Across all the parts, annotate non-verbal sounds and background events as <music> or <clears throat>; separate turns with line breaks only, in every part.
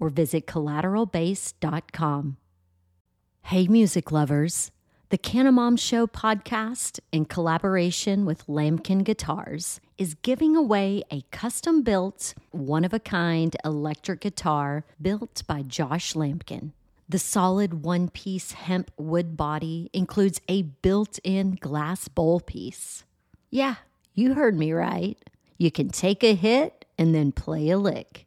or visit collateralbase.com. Hey, music lovers. The Canamom Show podcast, in collaboration with Lamkin Guitars, is giving away a custom built, one of a kind electric guitar built by Josh Lamkin. The solid one piece hemp wood body includes a built in glass bowl piece. Yeah, you heard me right. You can take a hit and then play a lick.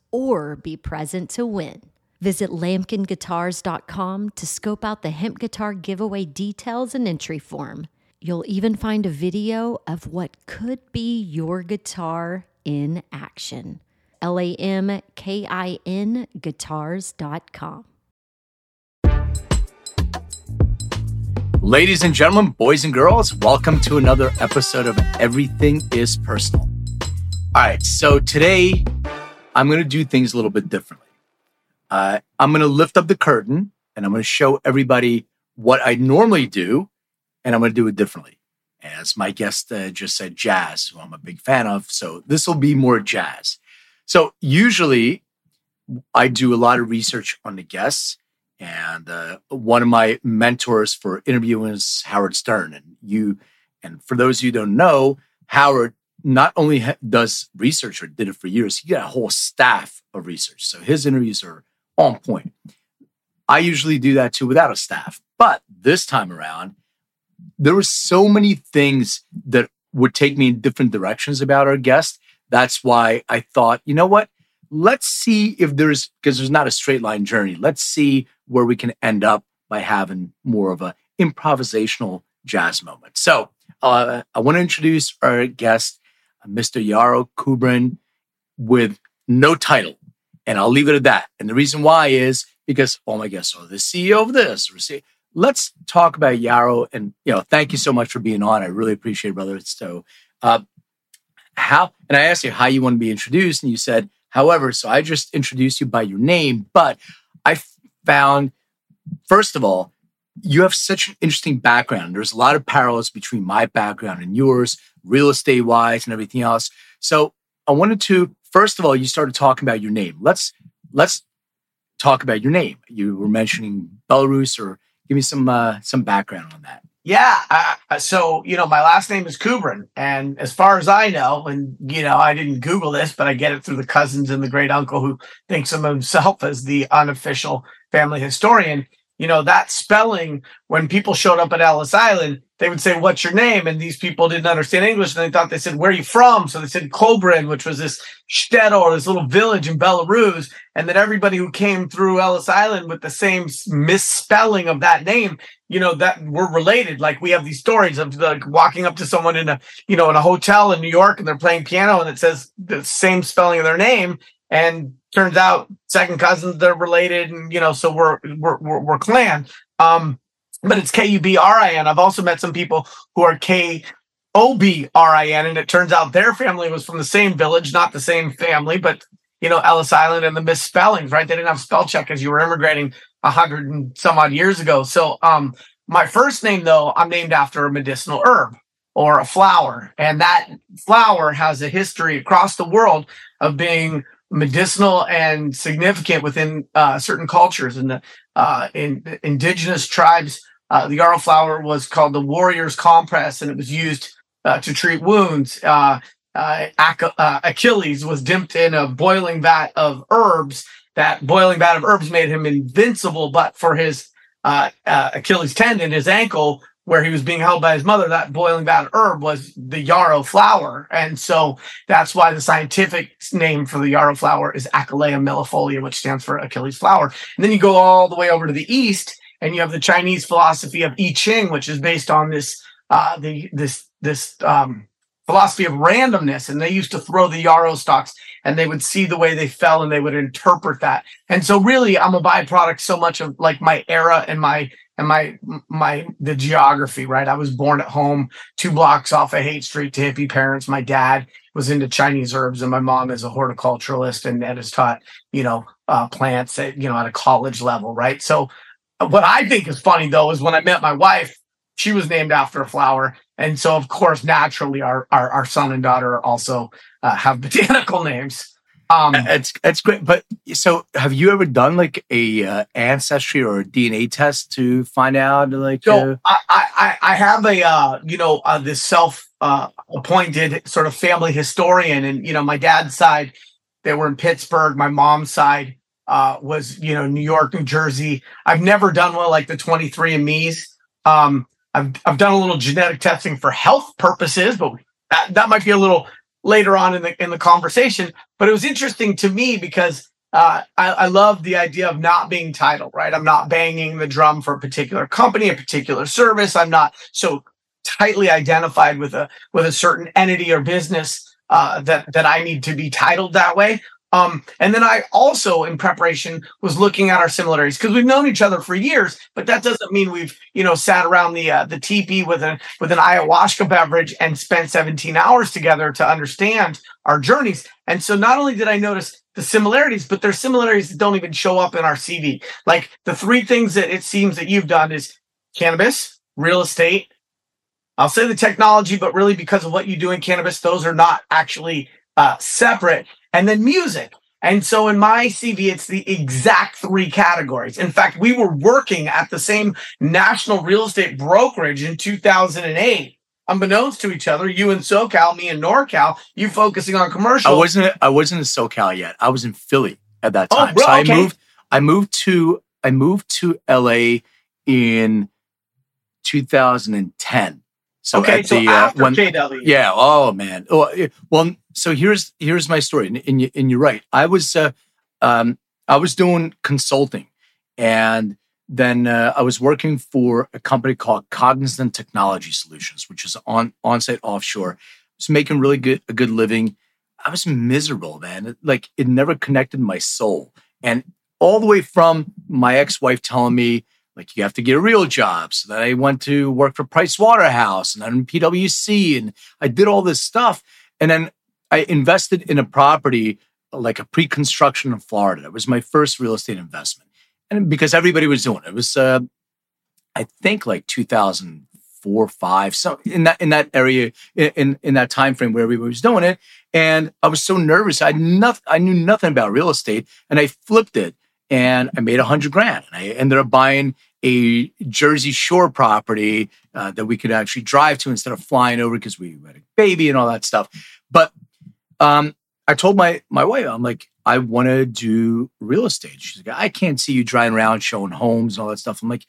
or be present to win. Visit lamkinguitars.com to scope out the hemp guitar giveaway details and entry form. You'll even find a video of what could be your guitar in action. L A M K I N guitars.com.
Ladies and gentlemen, boys and girls, welcome to another episode of Everything is Personal. All right, so today I'm going to do things a little bit differently. Uh, I'm going to lift up the curtain and I'm going to show everybody what I normally do, and I'm going to do it differently. As my guest uh, just said, jazz, who I'm a big fan of. So this will be more jazz. So usually I do a lot of research on the guests. And uh, one of my mentors for interviewing is Howard Stern. And you, and for those who don't know, Howard not only does research or did it for years, he got a whole staff of research. So his interviews are on point. I usually do that too without a staff. But this time around, there were so many things that would take me in different directions about our guest. That's why I thought, you know what? Let's see if there's, because there's not a straight line journey. Let's see where we can end up by having more of a improvisational jazz moment. So uh, I want to introduce our guest, Mr. Yarrow Kubrin, with no title. And I'll leave it at that. And the reason why is because, oh my guests are the CEO of this. Let's talk about Yaro. And, you know, thank you so much for being on. I really appreciate it, brother. So, uh, how, and I asked you how you want to be introduced. And you said, however, so I just introduced you by your name. But I found, first of all, you have such an interesting background. There's a lot of parallels between my background and yours, real estate wise and everything else. So I wanted to, first of all, you started talking about your name. Let's let's talk about your name. You were mentioning Belarus, or give me some uh, some background on that.
Yeah. Uh, so, you know, my last name is Kubrin. And as far as I know, and, you know, I didn't Google this, but I get it through the cousins and the great uncle who thinks of himself as the unofficial family historian you know, that spelling, when people showed up at Ellis Island, they would say, What's your name? And these people didn't understand English. And they thought they said, Where are you from? So they said Kobrin, which was this shtetl or this little village in Belarus. And then everybody who came through Ellis Island with the same misspelling of that name, you know, that were related. Like we have these stories of like walking up to someone in a, you know, in a hotel in New York and they're playing piano and it says the same spelling of their name. And turns out second cousins they're related and you know so we're we're we're, we're clan. Um but it's k-u-b-r-i-n i've also met some people who are k o-b-r-i-n and it turns out their family was from the same village not the same family but you know ellis island and the misspellings right? They didn't have spell check as you were immigrating a hundred and some odd years ago. So um my first name though i'm named after a medicinal herb or a flower. And that flower has a history across the world of being medicinal and significant within uh, certain cultures. And the uh, in indigenous tribes, uh, the yarrow flower was called the warrior's compress, and it was used uh, to treat wounds. Uh, uh, Achilles was dipped in a boiling vat of herbs. That boiling vat of herbs made him invincible, but for his Achilles tendon, his ankle, where he was being held by his mother, that boiling vat herb was the yarrow flower. And so that's why the scientific name for the yarrow flower is Achillea millifolia, which stands for Achilles flower. And then you go all the way over to the east and you have the Chinese philosophy of I Ching, which is based on this, uh, the, this, this, um, philosophy of randomness. And they used to throw the yarrow stalks and they would see the way they fell and they would interpret that. And so really I'm a byproduct so much of like my era and my and my my the geography, right? I was born at home, two blocks off of Haight Street to hippie parents. My dad was into Chinese herbs, and my mom is a horticulturalist and, and has taught, you know, uh, plants at you know at a college level, right? So, what I think is funny though is when I met my wife, she was named after a flower, and so of course naturally our our, our son and daughter also uh, have <laughs> botanical names.
Um, it's it's great, but so have you ever done like a uh, ancestry or a DNA test to find out like?
So uh, I, I I have a uh, you know uh, this self uh, appointed sort of family historian, and you know my dad's side they were in Pittsburgh. My mom's side uh, was you know New York, New Jersey. I've never done one like the 23 and Me's. Um, I've I've done a little genetic testing for health purposes, but that, that might be a little later on in the in the conversation. But it was interesting to me because uh, I, I love the idea of not being titled, right? I'm not banging the drum for a particular company, a particular service. I'm not so tightly identified with a with a certain entity or business uh, that that I need to be titled that way. Um, and then I also, in preparation, was looking at our similarities because we've known each other for years, but that doesn't mean we've, you know, sat around the uh, the teepee with an with an ayahuasca beverage and spent 17 hours together to understand our journeys. And so, not only did I notice the similarities, but there's similarities that don't even show up in our CV. Like the three things that it seems that you've done is cannabis, real estate. I'll say the technology, but really because of what you do in cannabis, those are not actually uh, separate and then music. And so in my CV, it's the exact three categories. In fact, we were working at the same national real estate brokerage in 2008. Unbeknownst to each other, you in SoCal, me in NorCal, you focusing on commercial.
I wasn't. I wasn't in SoCal yet. I was in Philly at that oh, time. Oh, bro, so I okay. moved. I moved to. I moved to LA in 2010.
So okay, so the, uh, after uh, when, KW.
Yeah. Oh man. Oh, well, so here's here's my story, and, and, you, and you're right. I was uh, um, I was doing consulting, and then uh, I was working for a company called Cognizant Technology Solutions, which is on on-site offshore. I was making really good a good living. I was miserable, man. like it never connected my soul, and all the way from my ex-wife telling me like you have to get a real job. So then I went to work for Price Waterhouse and then PwC and I did all this stuff. And then I invested in a property like a pre-construction in Florida. It was my first real estate investment. And because everybody was doing it. It was uh, I think like 2004, five, so in that in that area, in in that time frame where everybody was doing it. And I was so nervous. I nothing I knew nothing about real estate and I flipped it and I made a hundred grand. And I ended up buying a Jersey Shore property uh, that we could actually drive to instead of flying over because we had a baby and all that stuff. But um, I told my my wife, I'm like, I want to do real estate. She's like, I can't see you driving around showing homes and all that stuff. I'm like,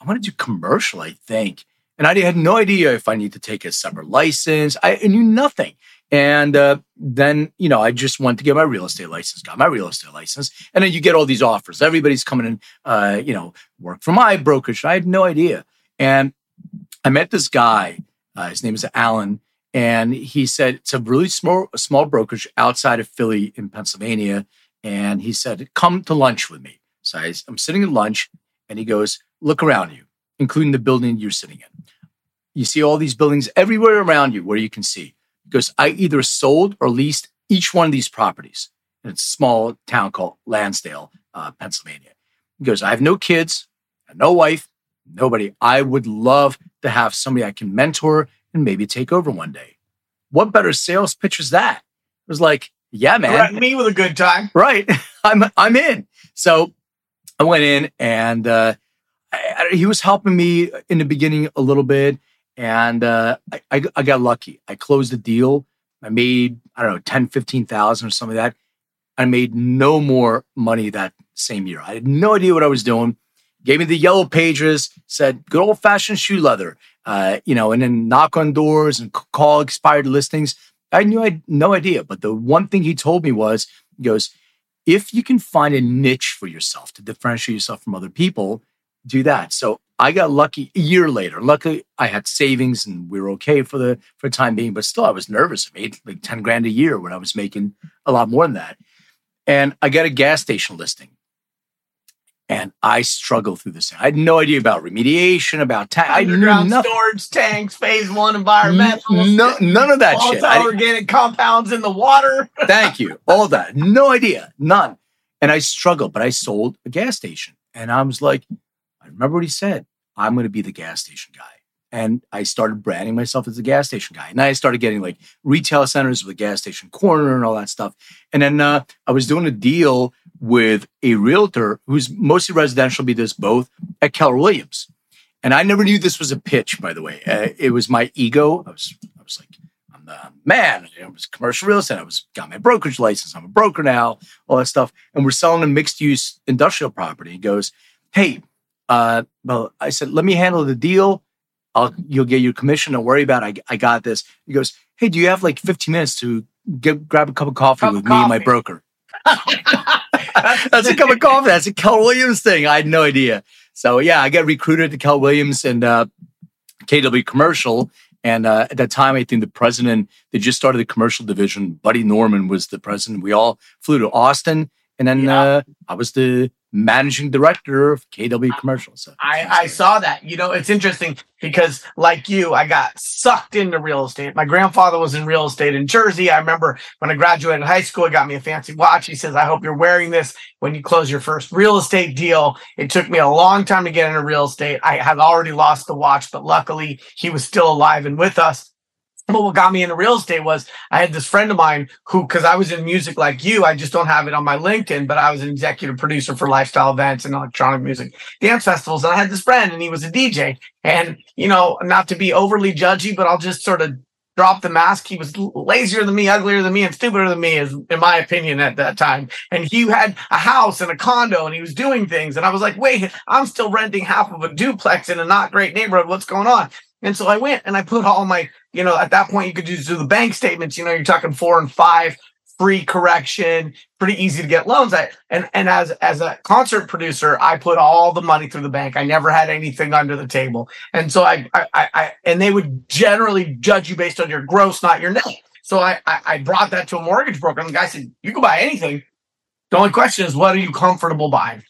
I want to do commercial, I think. And I had no idea if I need to take a separate license. I knew nothing. And uh, then, you know, I just went to get my real estate license, got my real estate license. And then you get all these offers. Everybody's coming in, uh, you know, work for my brokerage. I had no idea. And I met this guy. Uh, his name is Alan. And he said, it's a really small, small brokerage outside of Philly in Pennsylvania. And he said, come to lunch with me. So I, I'm sitting at lunch and he goes, look around you, including the building you're sitting in. You see all these buildings everywhere around you where you can see because I either sold or leased each one of these properties in a small town called Lansdale, uh, Pennsylvania. He goes, I have no kids, no wife, nobody. I would love to have somebody I can mentor and maybe take over one day. What better sales pitch is that? It was like, yeah, man.
Me with a good time.
Right. <laughs> I'm I'm in. So I went in and uh, I, I, he was helping me in the beginning a little bit. And uh, I, I, I got lucky. I closed the deal. I made, I don't know, 10, 15,000 or something like that. I made no more money that same year. I had no idea what I was doing. Gave me the yellow pages, said good old fashioned shoe leather, uh, you know, and then knock on doors and call expired listings. I knew I had no idea. But the one thing he told me was, he goes, if you can find a niche for yourself to differentiate yourself from other people, do that. So I got lucky a year later. Luckily, I had savings and we were okay for the for the time being, but still I was nervous. I made like 10 grand a year when I was making a lot more than that. And I got a gas station listing. And I struggled through this. I had no idea about remediation, about tank. I
knew nothing. storage tanks, phase one environmental.
No, none of that shit.
All organic compounds in the water. <laughs>
thank you. All that. No idea. None. And I struggled, but I sold a gas station. And I was like, I remember what he said. I'm going to be the gas station guy. And I started branding myself as the gas station guy. And I started getting like retail centers with a gas station corner and all that stuff. And then uh, I was doing a deal with a realtor who's mostly residential, be this both at Keller Williams. And I never knew this was a pitch, by the way. Uh, it was my ego. I was, I was like, I'm the man. I was commercial real estate. I was got my brokerage license. I'm a broker now. All that stuff. And we're selling a mixed use industrial property. He goes, "Hey, uh, well," I said, "Let me handle the deal. I'll you'll get your commission. Don't worry about it. I, I got this." He goes, "Hey, do you have like 15 minutes to get grab a cup of coffee cup with of me coffee. and my broker?" <laughs> That's a cup of coffee. That's a Keller Williams thing. I had no idea. So yeah, I got recruited to Keller Williams and uh, KW Commercial. And uh, at that time, I think the president, they just started the commercial division. Buddy Norman was the president. We all flew to Austin. And then yeah. uh, I was the managing director of KW Commercials. So
I, I saw that. You know, it's interesting because, like you, I got sucked into real estate. My grandfather was in real estate in Jersey. I remember when I graduated high school, he got me a fancy watch. He says, I hope you're wearing this when you close your first real estate deal. It took me a long time to get into real estate. I had already lost the watch, but luckily he was still alive and with us. But what got me into real estate was I had this friend of mine who, because I was in music like you, I just don't have it on my LinkedIn, but I was an executive producer for lifestyle events and electronic music dance festivals. And I had this friend and he was a DJ. And, you know, not to be overly judgy, but I'll just sort of drop the mask. He was lazier than me, uglier than me, and stupider than me, is in my opinion at that time. And he had a house and a condo and he was doing things. And I was like, wait, I'm still renting half of a duplex in a not great neighborhood. What's going on? And so I went and I put all my, you know, at that point you could just do the bank statements. You know, you're talking four and five, free correction, pretty easy to get loans. I, and and as as a concert producer, I put all the money through the bank. I never had anything under the table. And so I I, I and they would generally judge you based on your gross, not your net. So I, I I brought that to a mortgage broker, and the guy said, "You can buy anything. The only question is, what are you comfortable buying?"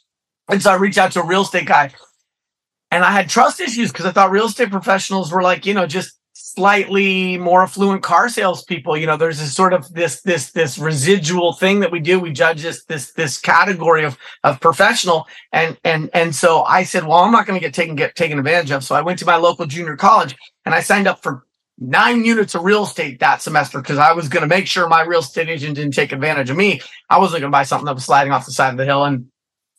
And so I reached out to a real estate guy and I had trust issues because I thought real estate professionals were like, you know, just slightly more affluent car salespeople. You know, there's this sort of this this this residual thing that we do. We judge this this this category of of professional, and and and so I said, well, I'm not going to get taken get taken advantage of. So I went to my local junior college and I signed up for nine units of real estate that semester because I was going to make sure my real estate agent didn't take advantage of me. I wasn't going to buy something that was sliding off the side of the hill and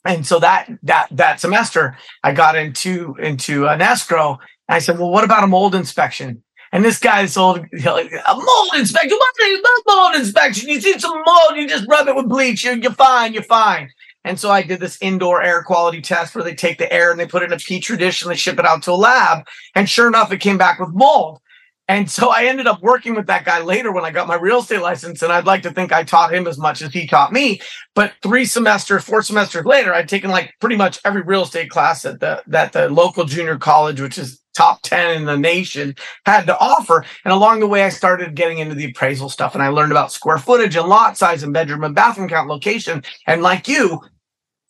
and so that that that semester, I got into into uh, an escrow. And I said, "Well, what about a mold inspection?" And this guy's old, like, a mold inspection. What is mold inspection? You see some mold, you just rub it with bleach. You're, you're fine. You're fine. And so I did this indoor air quality test where they take the air and they put it in a petri dish and they ship it out to a lab. And sure enough, it came back with mold. And so I ended up working with that guy later when I got my real estate license. And I'd like to think I taught him as much as he taught me. But three semesters, four semesters later, I'd taken like pretty much every real estate class at the that the local junior college, which is top 10 in the nation, had to offer. And along the way, I started getting into the appraisal stuff and I learned about square footage and lot size and bedroom and bathroom count location. And like you,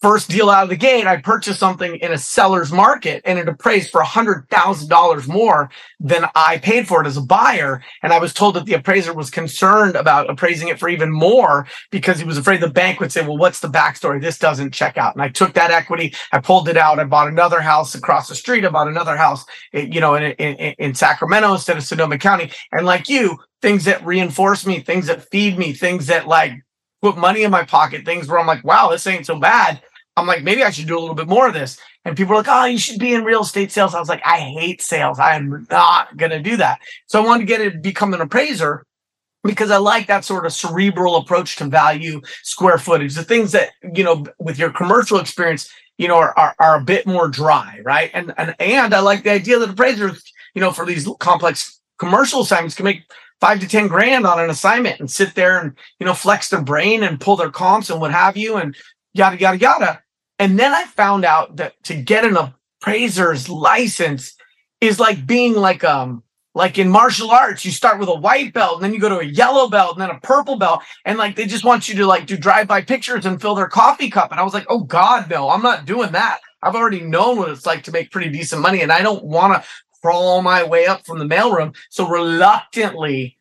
first deal out of the gate, I purchased something in a seller's market and it appraised for $100,000 more than I paid for it as a buyer. And I was told that the appraiser was concerned about appraising it for even more because he was afraid the bank would say, well, what's the backstory? This doesn't check out. And I took that equity, I pulled it out, I bought another house across the street, I bought another house, eh, you know, in, in, in Sacramento instead of Sonoma County. And like you, things that reinforce me, things that feed me, things that like put money in my pocket, things where I'm like, wow, this ain't so bad I'm like, maybe I should do a little bit more of this. And people are like, oh, you should be in real estate sales. I was like, I hate sales. I am not going to do that. So I wanted to get it, become an appraiser because I like that sort of cerebral approach to value square footage. The things that, you know, with your commercial experience, you know, are, are, are a bit more dry, right? And, and, and I like the idea that appraisers, you know, for these complex commercial assignments can make five to 10 grand on an assignment and sit there and, you know, flex their brain and pull their comps and what have you and yada, yada, yada. And then I found out that to get an appraiser's license is like being like um like in martial arts, you start with a white belt and then you go to a yellow belt and then a purple belt. And like they just want you to like do drive-by pictures and fill their coffee cup. And I was like, oh God, no, I'm not doing that. I've already known what it's like to make pretty decent money. And I don't want to crawl my way up from the mailroom. So reluctantly,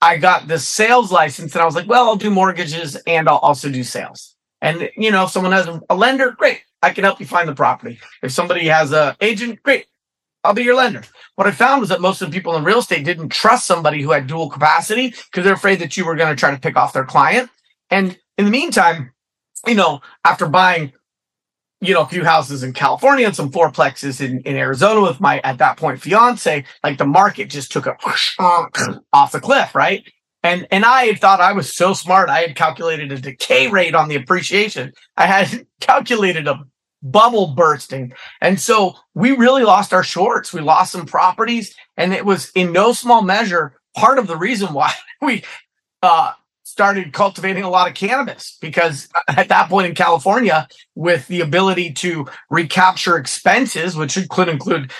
I got this sales license and I was like, well, I'll do mortgages and I'll also do sales. And you know, if someone has a lender, great, I can help you find the property. If somebody has a agent, great, I'll be your lender. What I found was that most of the people in real estate didn't trust somebody who had dual capacity because they're afraid that you were going to try to pick off their client. And in the meantime, you know, after buying, you know, a few houses in California and some fourplexes in, in Arizona with my at that point fiance, like the market just took a off the cliff, right? And and I had thought I was so smart. I had calculated a decay rate on the appreciation. I had <laughs> calculated a bubble bursting. And so we really lost our shorts. We lost some properties. And it was in no small measure part of the reason why <laughs> we uh, started cultivating a lot of cannabis because <laughs> at that point in California, with the ability to recapture expenses, which could include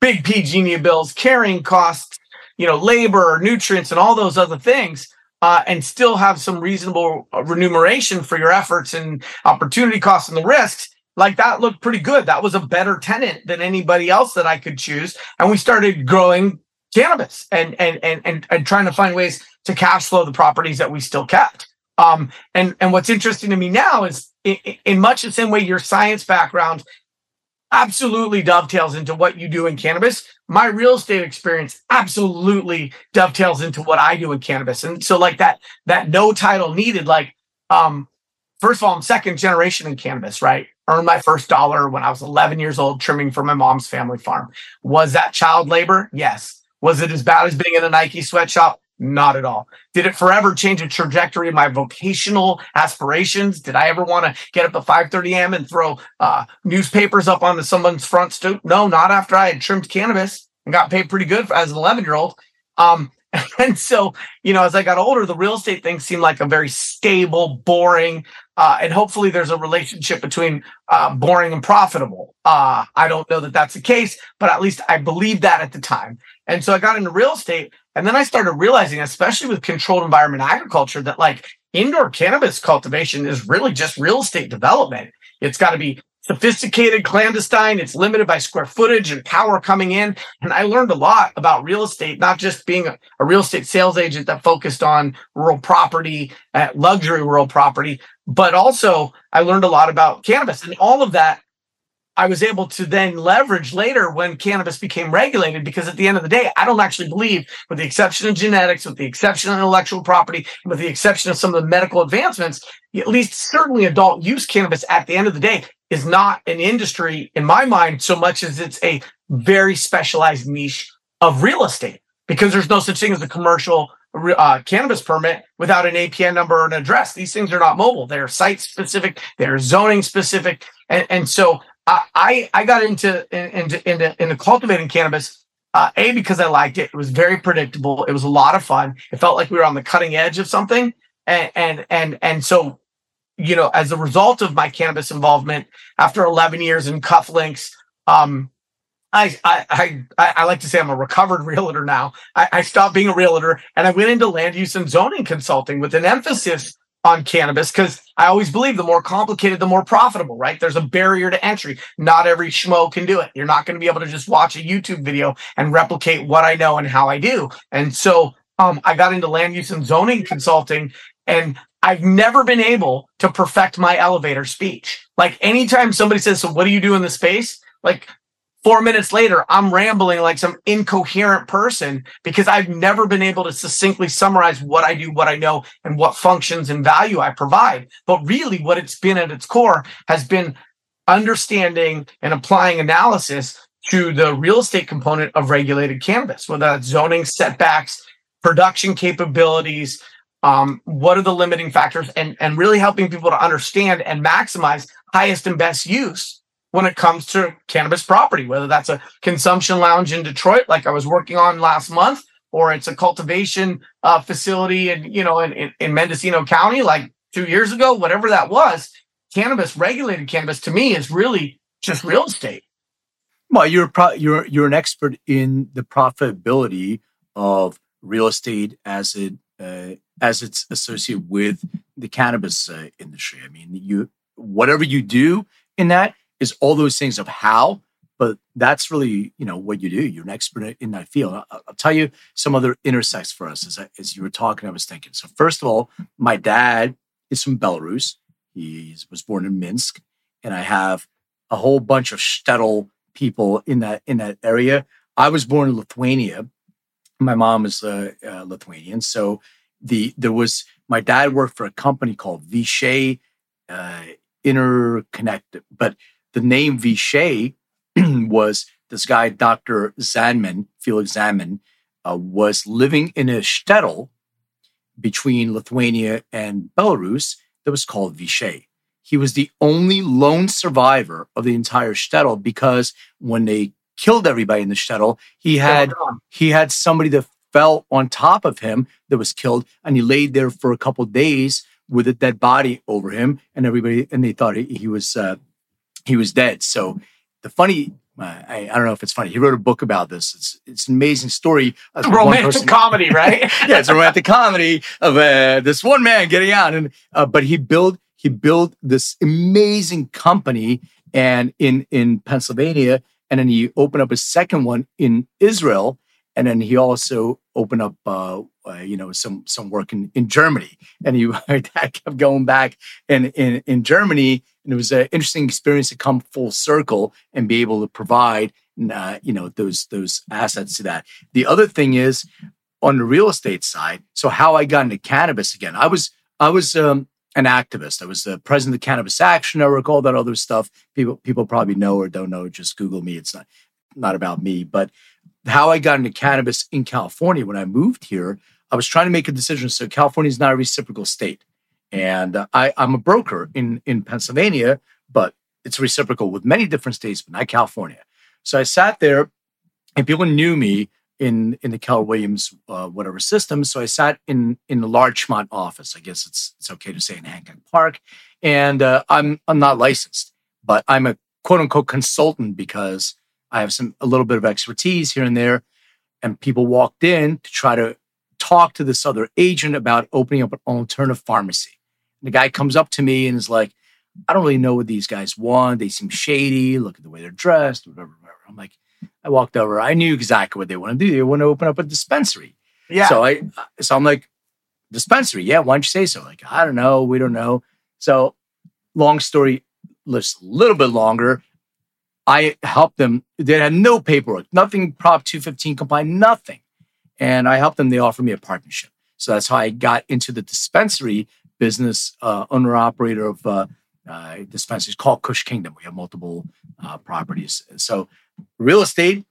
big PG&E bills, carrying costs, you know, labor, nutrients, and all those other things, uh, and still have some reasonable uh, remuneration for your efforts and opportunity costs and the risks, like that looked pretty good. That was a better tenant than anybody else that I could choose. And we started growing cannabis and and and and, and trying to find ways to cash flow the properties that we still kept. Um, and and what's interesting to me now is in, in much the same way your science background absolutely dovetails into what you do in cannabis. My real estate experience absolutely dovetails into what I do in cannabis. And so like that, that no title needed, like, um, first of all, I'm second generation in cannabis, right? Earned my first dollar when I was 11 years old, trimming for my mom's family farm. Was that child labor? Yes. Was it as bad as being in a Nike sweatshop? Not at all. Did it forever change the trajectory of my vocational aspirations? Did I ever want to get up at 5:30 a.m. and throw uh, newspapers up onto someone's front stoop? No, not after I had trimmed cannabis and got paid pretty good as an 11 year old. Um, <laughs> and so, you know, as I got older, the real estate thing seemed like a very stable, boring, uh, and hopefully there's a relationship between uh, boring and profitable. Uh, I don't know that that's the case, but at least I believed that at the time. And so I got into real estate and then I started realizing, especially with controlled environment agriculture, that like indoor cannabis cultivation is really just real estate development. It's got to be sophisticated, clandestine. It's limited by square footage and power coming in. And I learned a lot about real estate, not just being a, a real estate sales agent that focused on rural property, uh, luxury rural property, but also I learned a lot about cannabis and all of that I was able to then leverage later when cannabis became regulated because at the end of the day, I don't actually believe, with the exception of genetics, with the exception of intellectual property, with the exception of some of the medical advancements, at least certainly adult use cannabis at the end of the day is not an industry in my mind so much as it's a very specialized niche of real estate because there's no such thing as a commercial uh, cannabis permit without an APN number or an address. These things are not mobile. They're site specific. They're zoning specific. And, and so I I got into into into, into cultivating cannabis. Uh, a because I liked it. It was very predictable. It was a lot of fun. It felt like we were on the cutting edge of something. And and and and so, you know, as a result of my cannabis involvement, after 11 years in cufflinks, um, I, I, I, I like to say I'm a recovered <laughs> realtor now. I, I stopped being a realtor and I went into land use and zoning consulting with an emphasis on cannabis because I always believe the more complicated, the more profitable, right? There's a barrier to entry. Not every schmo can do it. You're not going to be able to just watch a YouTube video and replicate what I know and how I do. And so um, I got into land use and zoning consulting and I've never been able to perfect my elevator speech. Like anytime somebody says, so what do you do in the space? Like four minutes later, I'm rambling like some incoherent person because I've never been able to succinctly summarize what I do, what I know, and what functions and value I provide. But really, what it's been at its core has been understanding and applying analysis to the real estate component of regulated cannabis, whether that's zoning, setbacks, production capabilities. Um, what are the limiting factors and, and really helping people to understand and maximize highest and best use when it comes to cannabis property, whether that's a consumption lounge in Detroit, like I was working on last month, or it's a cultivation uh, facility in, you know, in, in, in Mendocino County, like two years ago, whatever that was, cannabis, regulated cannabis to me is really just real estate.
Well, you're pro- you're you're an expert in the profitability of real estate as it uh, as it's associated with the cannabis uh, industry. I mean, you whatever you do in that, is all those things of how, but that's really you know what you do. You're an expert in that field. I'll, I'll tell you some other intersects for us as I, as you were talking. I was thinking. So first of all, my dad is from Belarus. He was born in Minsk, and I have a whole bunch of shtetl people in that in that area. I was born in Lithuania. My mom is uh, uh, Lithuanian, so the there was my dad worked for a company called Vishay uh, Interconnect, but the name Vishay <clears throat> was this guy, Dr. Zandman, Felix Zandman, uh, was living in a shtetl between Lithuania and Belarus that was called Vishay. He was the only lone survivor of the entire shtetl because when they killed everybody in the shtetl, he had he had somebody that fell on top of him that was killed, and he laid there for a couple days with a dead body over him, and everybody and they thought he, he was uh, he was dead. So the funny, uh, I, I, don't know if it's funny. He wrote a book about this. It's it's an amazing story.
romantic comedy, right? <laughs>
yeah, it's a romantic comedy of uh, this one man getting out, and uh, but he built he built this amazing company and in in Pennsylvania, and then he opened up a second one in Israel, and then he also opened up uh, uh, you know some some work in, in Germany, and he <laughs> that kept going back in, in in Germany, and it was an interesting experience to come full circle and be able to provide uh, you know those those assets to that. The other thing is on the real estate side. So how I got into cannabis again, I was I was um, an activist. I was the president of Cannabis Action Network, all that other stuff. People people probably know or don't know. Just Google me. It's not not about me, but how I got into cannabis in California when I moved here, I was trying to make a decision. So California is not a reciprocal state, and I, I'm a broker in in Pennsylvania, but it's reciprocal with many different states, but not California. So I sat there, and people knew me in in the Keller Williams uh, whatever system. So I sat in in the Larchmont office. I guess it's it's okay to say in Hancock Park, and uh, I'm I'm not licensed, but I'm a quote unquote consultant because I have some a little bit of expertise here and there. And people walked in to try to talk to this other agent about opening up an alternative pharmacy. And the guy comes up to me and is like, I don't really know what these guys want. They seem shady. Look at the way they're dressed, whatever, whatever. I'm like, I walked over. I knew exactly what they want to do. They want to open up a dispensary. Yeah. So I, so I'm like, dispensary. Yeah. Why don't you say so? Like, I don't know. We don't know. So long story, just a little bit longer. I helped them. They had no paperwork, nothing Prop 215 compliant, nothing. And I helped them. They offered me a partnership. So that's how I got into the dispensary business, uh, owner operator of uh, uh, dispensaries called Kush Kingdom. We have multiple uh, properties. So real estate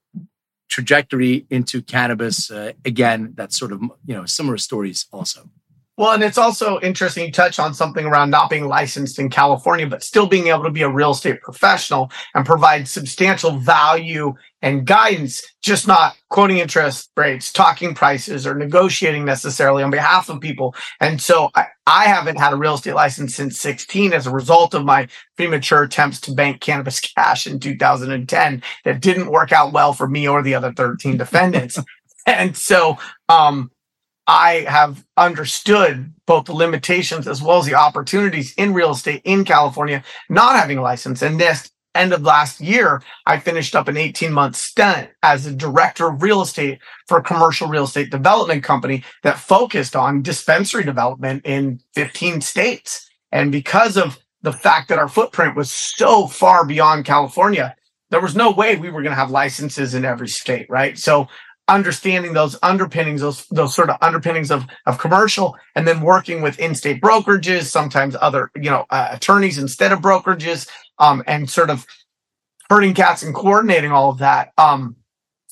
trajectory into cannabis. Uh, again, that's sort of you know similar stories also.
Well, and it's also interesting you touch on something around not being licensed in California, but still being able to be a real estate professional and provide substantial value and guidance, just not quoting interest rates, talking prices, or negotiating necessarily on behalf of people. And so I, I haven't had a real estate license since 16 as a result of my premature attempts to bank cannabis <laughs> cash in 2010 that didn't work out well for me or the other 13 defendants. <laughs> and so, um, I have understood both the limitations as well as the opportunities in real estate in California, not having a license. And this end of last year, I finished up an 18 month stint as a director of real estate for a commercial real estate development company that focused on dispensary development in 15 states. And because of the fact that our footprint was so far beyond California, there was no way we were going to have licenses in every state, right? So understanding those underpinnings, those those sort of underpinnings of of commercial, and then working with in-state brokerages, sometimes other you know uh, attorneys instead of brokerages, um, and sort of herding cats and coordinating all of that. Um,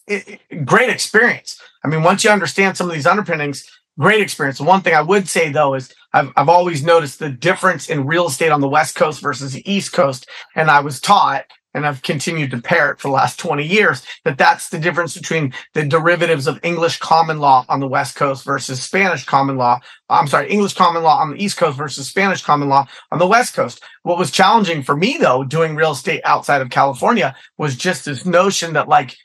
it, it, great experience. I mean, once you understand some of these underpinnings, great experience. The one thing I would say though is I've I've always noticed the difference in real estate on the West Coast versus the East Coast, and I was taught and I've continued to parrot for the last 20 years, that that's the difference between the derivatives of English common law on the West Coast versus Spanish common law. I'm sorry, English common law on the East Coast versus Spanish common law on the West Coast. What was challenging for me, though, doing real estate outside of California was just this notion that, like,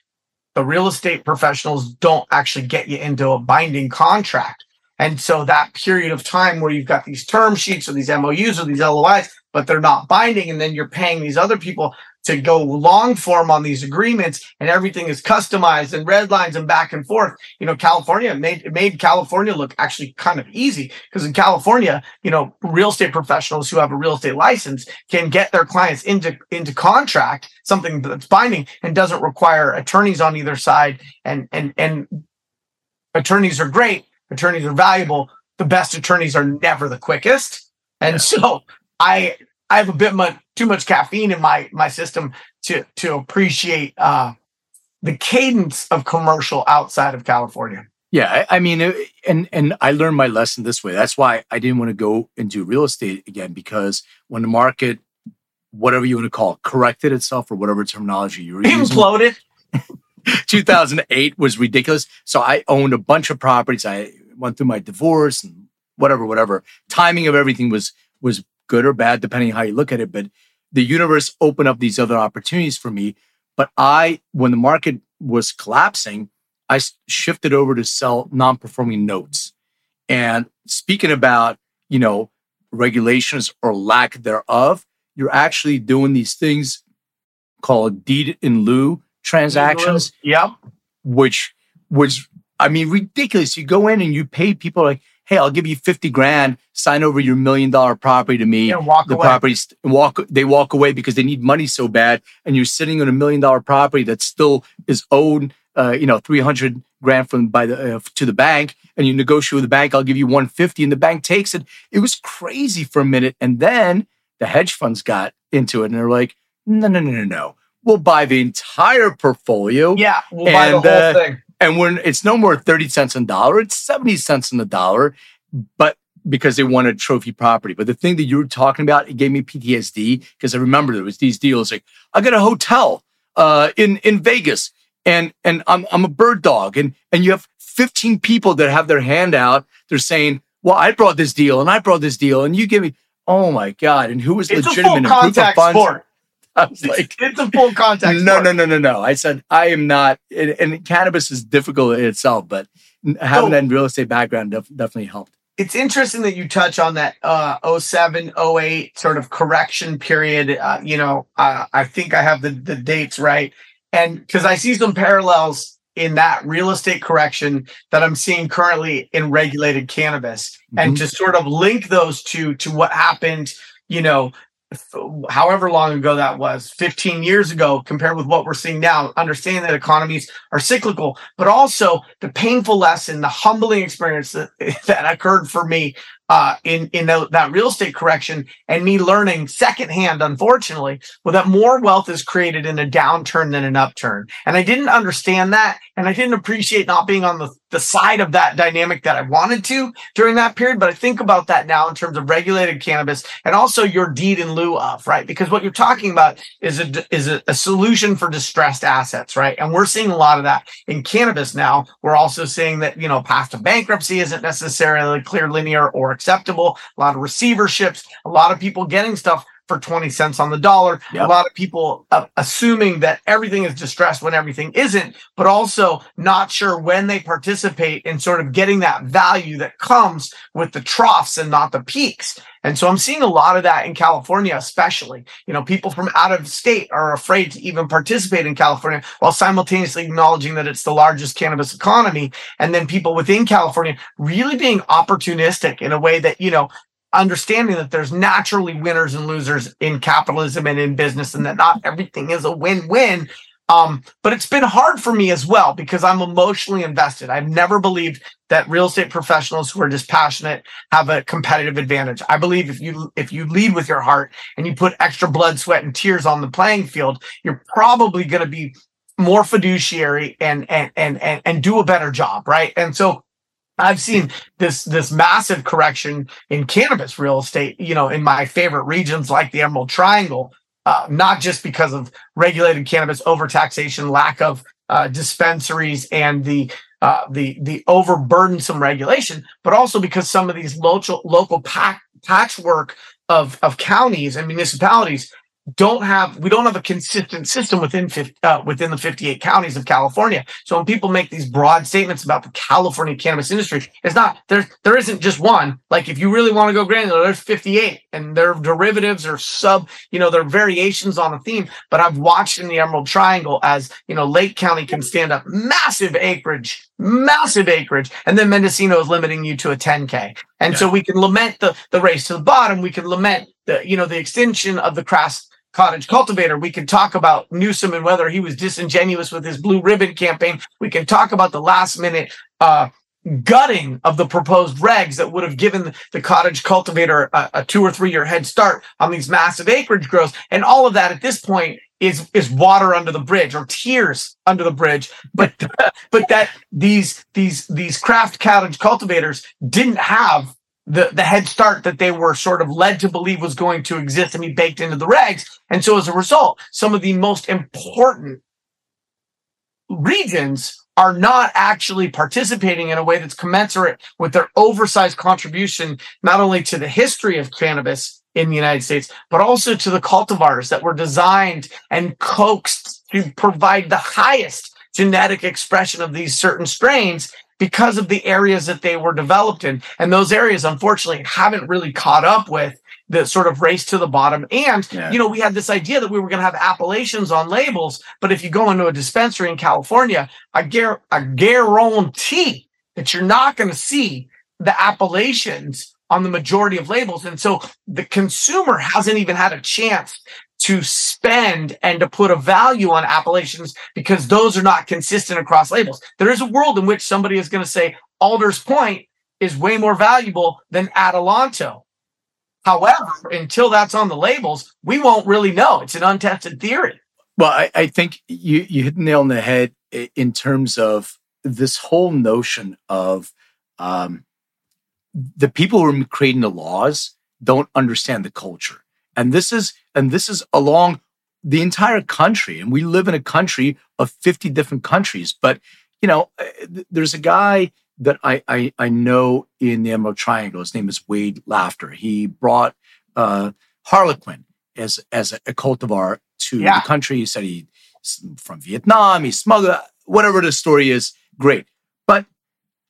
the real estate professionals don't actually get you into a binding contract. And so that period of time where you've got these term sheets or these MOUs or these LOIs, but they're not binding, and then you're paying these other people to go long form on these agreements and everything is customized and red lines and back and forth. You know, California made it made California look actually kind of easy because in California, you know, real estate professionals who have a real estate license can get their clients into into contract, something that's binding and doesn't require attorneys on either side. And and and attorneys are great, attorneys are valuable. The best attorneys are never the quickest. And so I I have a bit much too much caffeine in my my system to to appreciate uh, the cadence of commercial outside of California.
Yeah, I, I mean, and and I learned my lesson this way. That's why I didn't want to go and do real estate again because when the market, whatever you want to call it, corrected itself or whatever terminology you were
using, imploded. <laughs>
2008 was ridiculous. So I owned a bunch of properties. I went through my divorce and whatever, whatever. Timing of everything was was good or bad, depending how you look at it. But the universe opened up these other opportunities for me. But I, when the market was collapsing, I shifted over to sell non performing notes. And speaking about, you know, regulations or lack thereof, you're actually doing these things called deed in lieu transactions.
Yep.
Which was, I mean, ridiculous. You go in and you pay people like, hey, I'll give you 50 grand, sign over your million dollar property to me.
And walk
the
away.
properties walk they walk away because they need money so bad. And you're sitting on a million dollar property that still is owed uh, you know, 300 grand from by the uh, to the bank and you negotiate with the bank, I'll give you 150 and the bank takes it. It was crazy for a minute. And then the hedge funds got into it and they're like, no, no, no, no, no. We'll buy the entire portfolio.
Yeah, we'll and, buy the whole uh, thing.
And when it's no more 30 cents on the dollar, it's 70 cents on the dollar, but because they wanted trophy property. But the thing that you were talking about, it gave me PTSD because I remember there was these deals like, I got a hotel uh, in, in Vegas and, and I'm, I'm a bird dog. And, and you have 15 people that have their hand out. They're saying, well, I brought this deal and I brought this deal and you give me, oh my God. And who was
it's
legitimate?
A full contact sport. <laughs>
I was like,
it's a full contact.
No, no, no, no, no. I said I am not. And, and cannabis is difficult in itself, but having so, that real estate background def, definitely helped.
It's interesting that you touch on that uh 07, 08 sort of correction period. Uh, you know, uh, I think I have the the dates right, and because I see some parallels in that real estate correction that I'm seeing currently in regulated cannabis, mm-hmm. and to sort of link those two to what happened you know however long ago that was 15 years ago compared with what we're seeing now understanding that economies are cyclical but also the painful lesson the humbling experience that, <laughs> that occurred for me uh, in in the, that real estate correction, and me learning secondhand, unfortunately, well, that more wealth is created in a downturn than an upturn. And I didn't understand that, and I didn't appreciate not being on the the side of that dynamic that I wanted to during that period. But I think about that now in terms of regulated cannabis and also your deed in lieu of, right? Because what you're talking about is a is a, a solution for distressed assets, right? And we're seeing a lot of that in cannabis now. We're also seeing that you know path to bankruptcy isn't necessarily clear, linear, or acceptable. A lot of receiverships, a lot of people getting stuff for 20 cents on the dollar.
Yep.
A lot of people uh, assuming that everything is distressed when everything isn't, but also not sure when they participate in sort of getting that value that comes with the troughs and not the peaks. And so I'm seeing a lot of that in California, especially. You know, people from out of state are afraid to even participate in California while simultaneously acknowledging that it's the largest cannabis economy. And then people within California really being opportunistic in a way that, you know, understanding that there's naturally winners and losers in capitalism and in business and that not everything is a win-win um, but it's been hard for me as well because I'm emotionally invested. I've never believed that real estate professionals who are just passionate have a competitive advantage. I believe if you if you lead with your heart and you put extra blood, sweat, and tears on the playing field, you're probably going to be more fiduciary and and and and, and do a better job, right? And so I've seen this this massive correction in cannabis real estate, you know, in my favorite regions like the Emerald Triangle, uh, not just because of regulated cannabis overtaxation, lack of uh, dispensaries, and the uh, the the overburdensome regulation, but also because some of these local local patchwork of of counties and municipalities don't have we don't have a consistent system within 50, uh, within the 58 counties of California. So when people make these broad statements about the California cannabis industry, it's not there. There isn't just one. Like if you really want to go granular, there's 58, and their derivatives or sub, you know, they're variations on a theme. But I've watched in the Emerald Triangle as you know, Lake County can stand up massive acreage, massive acreage, and then Mendocino is limiting you to a 10k. And yeah. so we can lament the the race to the bottom. We can lament the you know the extension of the crass cottage cultivator. We can talk about Newsom and whether he was disingenuous with his blue ribbon campaign. We can talk about the last minute uh, gutting of the proposed regs that would have given the cottage cultivator a, a two or three year head start on these massive acreage growths. And all of that at this point is is water under the bridge or tears under the bridge but <laughs> but that these these these craft cottage cultivators didn't have the the head start that they were sort of led to believe was going to exist and be baked into the regs. And so as a result, some of the most important regions are not actually participating in a way that's commensurate with their oversized contribution, not only to the history of cannabis in the United States, but also to the cultivars that were designed and coaxed to provide the highest genetic expression of these certain strains because of the areas that they were developed in. And those areas, unfortunately, haven't really caught up with the sort of race to the bottom. And, yeah. you know, we had this idea that we were going to have appellations on labels. But if you go into a dispensary in California, I, gar- I guarantee that you're not going to see the appellations on the majority of labels. And so the consumer hasn't even had a chance to spend and to put a value on appellations because those are not consistent across labels. There is a world in which somebody is going to say Alders Point is way more valuable than Adelanto. However, until that's on the labels, we won't really know. It's an untested theory.
Well, I, I think you, you hit the nail on the head in terms of this whole notion of um, the people who are creating the laws don't understand the culture. And this is and this is along the entire country. And we live in a country of 50 different countries. But, you know, eh, there's a guy that I, I, I know in the Emerald Triangle. His name is Wade Laughter. He brought uh, Harlequin as, as a, cultivar to yeah. the country. He said he's from Vietnam, he smuggled, whatever the story is, great. But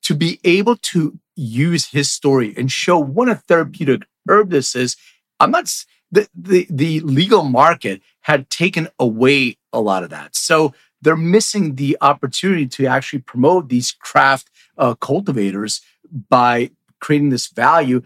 to be able to use his story and show what a therapeutic herb this is, I'm not the, the, the legal market had taken away a lot of that. So they're missing the opportunity to actually promote these craft uh, cultivators by creating this value.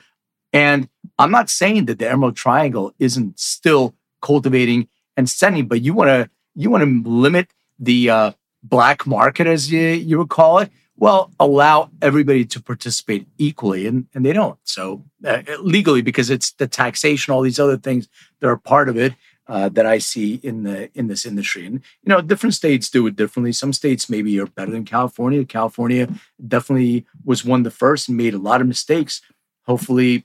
And I'm not saying that the Emerald Triangle isn't still cultivating and sending, but you want to you want to limit the uh, black market, as you, you would call it, well, allow everybody to participate equally, and, and they don't. So uh, legally, because it's the taxation, all these other things that are part of it uh, that I see in the in this industry. And you know, different states do it differently. Some states maybe are better than California. California definitely was one of the first and made a lot of mistakes. Hopefully,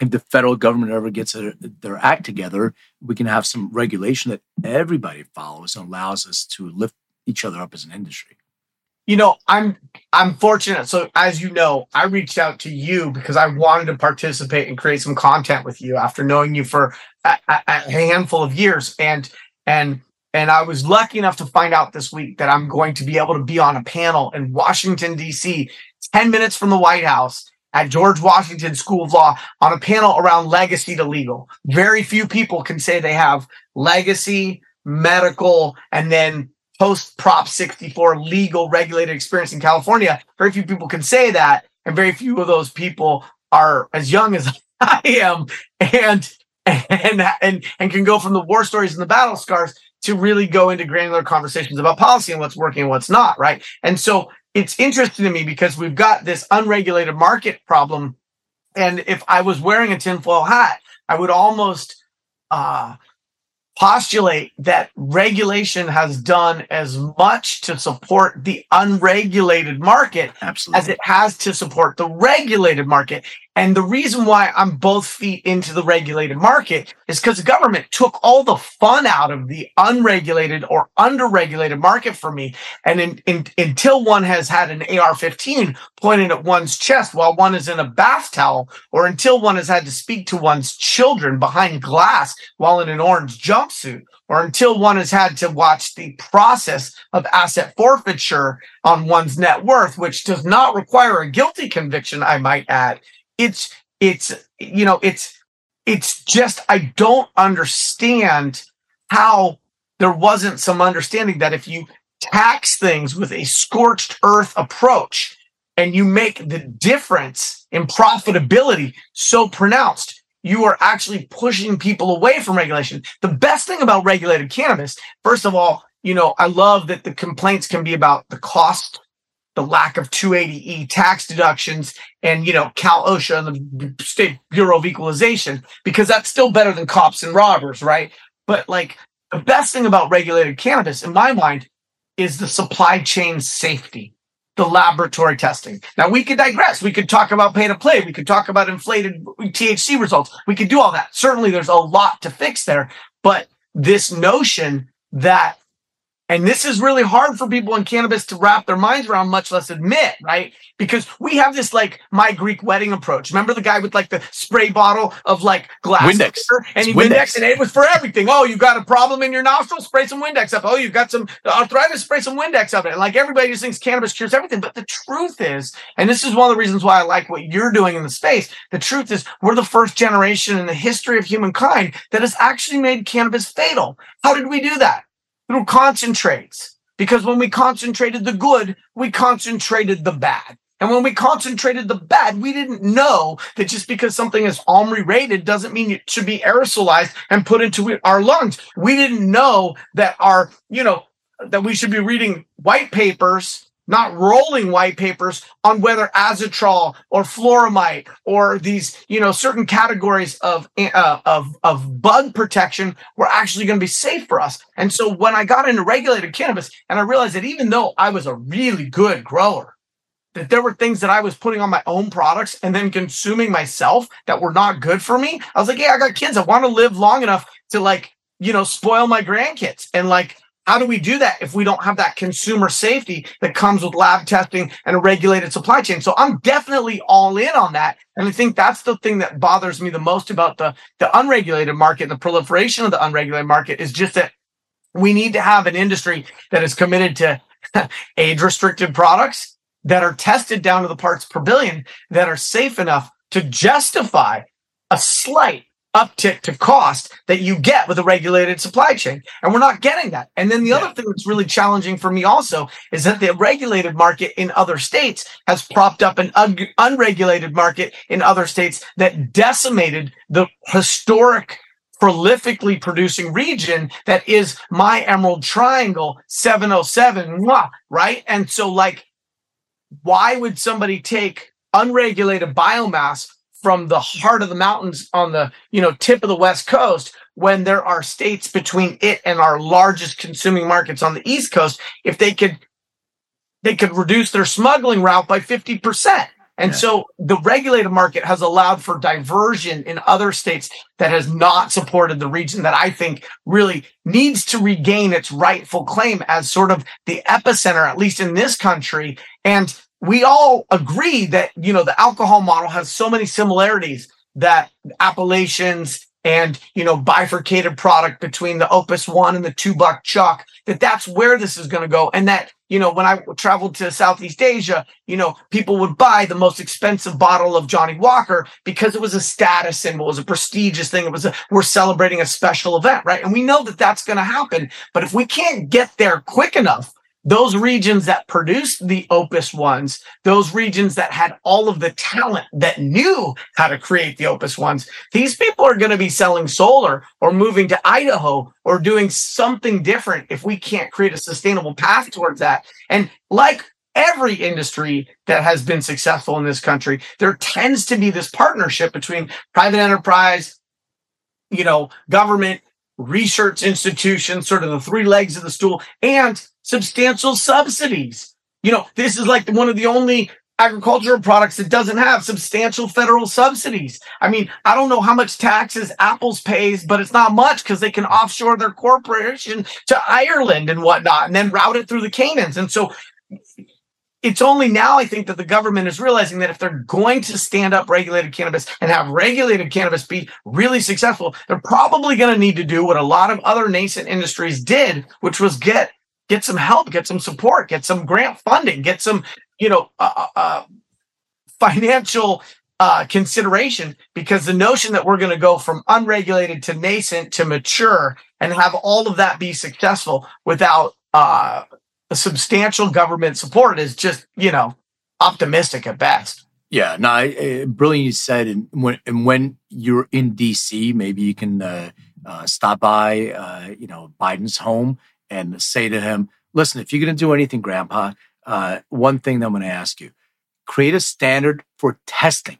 if the federal government ever gets a, their act together, we can have some regulation that everybody follows and allows us to lift each other up as an industry.
You know, I'm I'm fortunate. So as you know, I reached out to you because I wanted to participate and create some content with you after knowing you for a, a handful of years, and and and I was lucky enough to find out this week that I'm going to be able to be on a panel in Washington D.C. 10 minutes from the White House at George Washington School of Law on a panel around legacy to legal. Very few people can say they have legacy, medical, and then post Prop 64 legal regulated experience in California. Very few people can say that, and very few of those people are as young as <laughs> I am, and and and and can go from the war stories and the battle scars to really go into granular conversations about policy and what's working and what's not, right? And so it's interesting to me because we've got this unregulated market problem. And if I was wearing a tinfoil hat, I would almost uh, postulate that regulation has done as much to support the unregulated market
Absolutely.
as it has to support the regulated market. And the reason why I'm both feet into the regulated market is because the government took all the fun out of the unregulated or underregulated market for me. And in, in, until one has had an AR-15 pointed at one's chest while one is in a bath towel, or until one has had to speak to one's children behind glass while in an orange jumpsuit, or until one has had to watch the process of asset forfeiture on one's net worth, which does not require a guilty conviction, I might add it's it's you know it's it's just I don't understand how there wasn't some understanding that if you tax things with a scorched earth approach and you make the difference in profitability so pronounced you are actually pushing people away from regulation. The best thing about regulated cannabis first of all you know i love that the complaints can be about the cost the lack of 280E tax deductions and, you know, Cal OSHA and the State Bureau of Equalization, because that's still better than cops and robbers, right? But like the best thing about regulated cannabis, in my mind, is the supply chain safety, the laboratory testing. Now we could digress. We could talk about pay to play. We could talk about inflated THC results. We could do all that. Certainly there's a lot to fix there, but this notion that and this is really hard for people in cannabis to wrap their minds around, much less admit, right? Because we have this like my Greek wedding approach. Remember the guy with like the spray bottle of like glass
Windex
and he Windex. and it was for everything. Oh, you got a problem in your nostril? Spray some Windex up. Oh, you've got some arthritis? Spray some Windex up. And like everybody just thinks cannabis cures everything. But the truth is, and this is one of the reasons why I like what you're doing in the space. The truth is we're the first generation in the history of humankind that has actually made cannabis fatal. How did we do that? Through concentrates. Because when we concentrated the good, we concentrated the bad. And when we concentrated the bad, we didn't know that just because something is OMRI rated doesn't mean it should be aerosolized and put into our lungs. We didn't know that our, you know, that we should be reading white papers not rolling white papers on whether Azatrol or Floramite or these, you know, certain categories of uh, of of bug protection were actually going to be safe for us. And so when I got into regulated cannabis, and I realized that even though I was a really good grower, that there were things that I was putting on my own products and then consuming myself that were not good for me. I was like, yeah, I got kids. I want to live long enough to like, you know, spoil my grandkids and like how do we do that if we don't have that consumer safety that comes with lab testing and a regulated supply chain? So I'm definitely all in on that. And I think that's the thing that bothers me the most about the, the unregulated market and the proliferation of the unregulated market is just that we need to have an industry that is committed to <laughs> age restricted products that are tested down to the parts per billion that are safe enough to justify a slight uptick to cost that you get with a regulated supply chain. And we're not getting that. And then the yeah. other thing that's really challenging for me also is that the regulated market in other states has propped up an un- unregulated market in other states that decimated the historic prolifically producing region that is my Emerald Triangle 707, right? And so like, why would somebody take unregulated biomass from the heart of the mountains on the you know tip of the west coast when there are states between it and our largest consuming markets on the east coast if they could they could reduce their smuggling route by 50% And
Yeah.
so the regulated market has allowed for diversion in other states that has not supported the region that I think really needs to regain its rightful claim as sort of the epicenter, at least in this country. And we all agree that, you know, the alcohol model has so many similarities that appellations and, you know, bifurcated product between the Opus One and the two buck chuck, that that's where this is going to go. And that, you know, when I traveled to Southeast Asia, you know, people would buy the most expensive bottle of Johnnie Walker because it was a status symbol, it was a prestigious thing. It was a, we're celebrating a special event, right? And we know that that's going to happen. But if we can't get there quick enough, those regions that produced the opus ones, those regions that had all of the talent that knew how to create the opus ones, these people are going to be selling solar or moving to Idaho or doing something different if we can't create a sustainable path towards that. And like every industry that has been successful in this country, there tends to be this partnership between private enterprise, you know, government, research institutions, sort of the three legs of the stool, and substantial subsidies. You know, this is like one of the only agricultural products that doesn't have substantial federal subsidies. I mean, I don't know how much taxes Apple's pays, but it's not much because they can offshore their corporation to Ireland and whatnot and then route it through the Caymans. And so it's only now I think that the government is realizing that if they're going to stand up regulated cannabis and have regulated cannabis be really successful, they're probably going to need to do what a lot of other nascent industries did, which was get get some help, get some support, get some grant funding, get some you know uh, uh, financial uh, consideration because the notion that we're going to go from unregulated to nascent to mature and have all of that be successful without uh, a substantial government support is just you know optimistic at best.
Yeah, no, I, uh, brilliant. You said, and when and when you're in DC, maybe you can uh, uh, stop by, uh, you know, Biden's home and say to him, "Listen, if you're going to do anything, Grandpa, uh, one thing that I'm going to ask you: create a standard for testing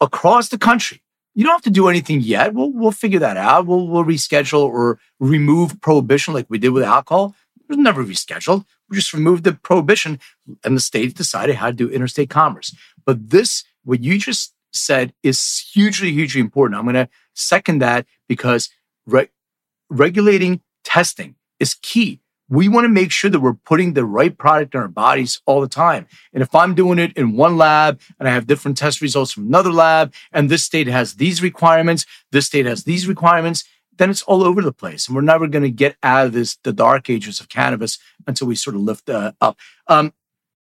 across the country. You don't have to do anything yet. We'll we'll figure that out. We'll we'll reschedule or remove prohibition like we did with alcohol. It was never rescheduled. We just removed the prohibition, and the states decided how to do interstate commerce." But this, what you just said, is hugely, hugely important. I'm going to second that because re- regulating testing is key. We want to make sure that we're putting the right product in our bodies all the time. And if I'm doing it in one lab and I have different test results from another lab, and this state has these requirements, this state has these requirements, then it's all over the place. And we're never going to get out of this, the dark ages of cannabis until we sort of lift uh, up. Um,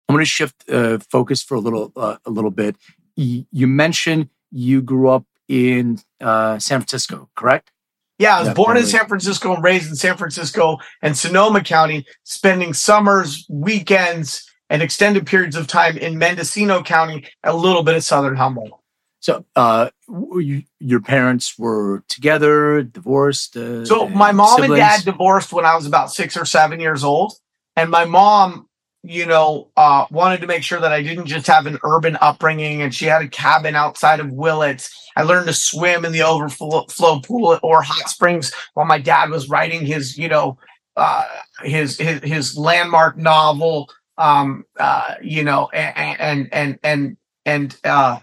I'm going to shift uh, focus for a little uh, a little bit. Y- you mentioned you grew up in uh, San Francisco, correct?
Yeah, I was born in. San Francisco and raised in San Francisco and Sonoma County, spending summers, weekends, and extended periods of time in Mendocino County, a little bit of Southern Humboldt.
So, uh, you, your parents were together, divorced. Uh,
So my mom and dad divorced when I was about six or seven years old, and my mom, you know, uh, wanted to make sure that I didn't just have an urban upbringing, and she had a cabin outside of Willits. I learned to swim in the overflow flow pool Orr Hot Springs while my dad was writing his, you know, uh, his his his landmark novel. Um, uh, you know, and and and and and uh,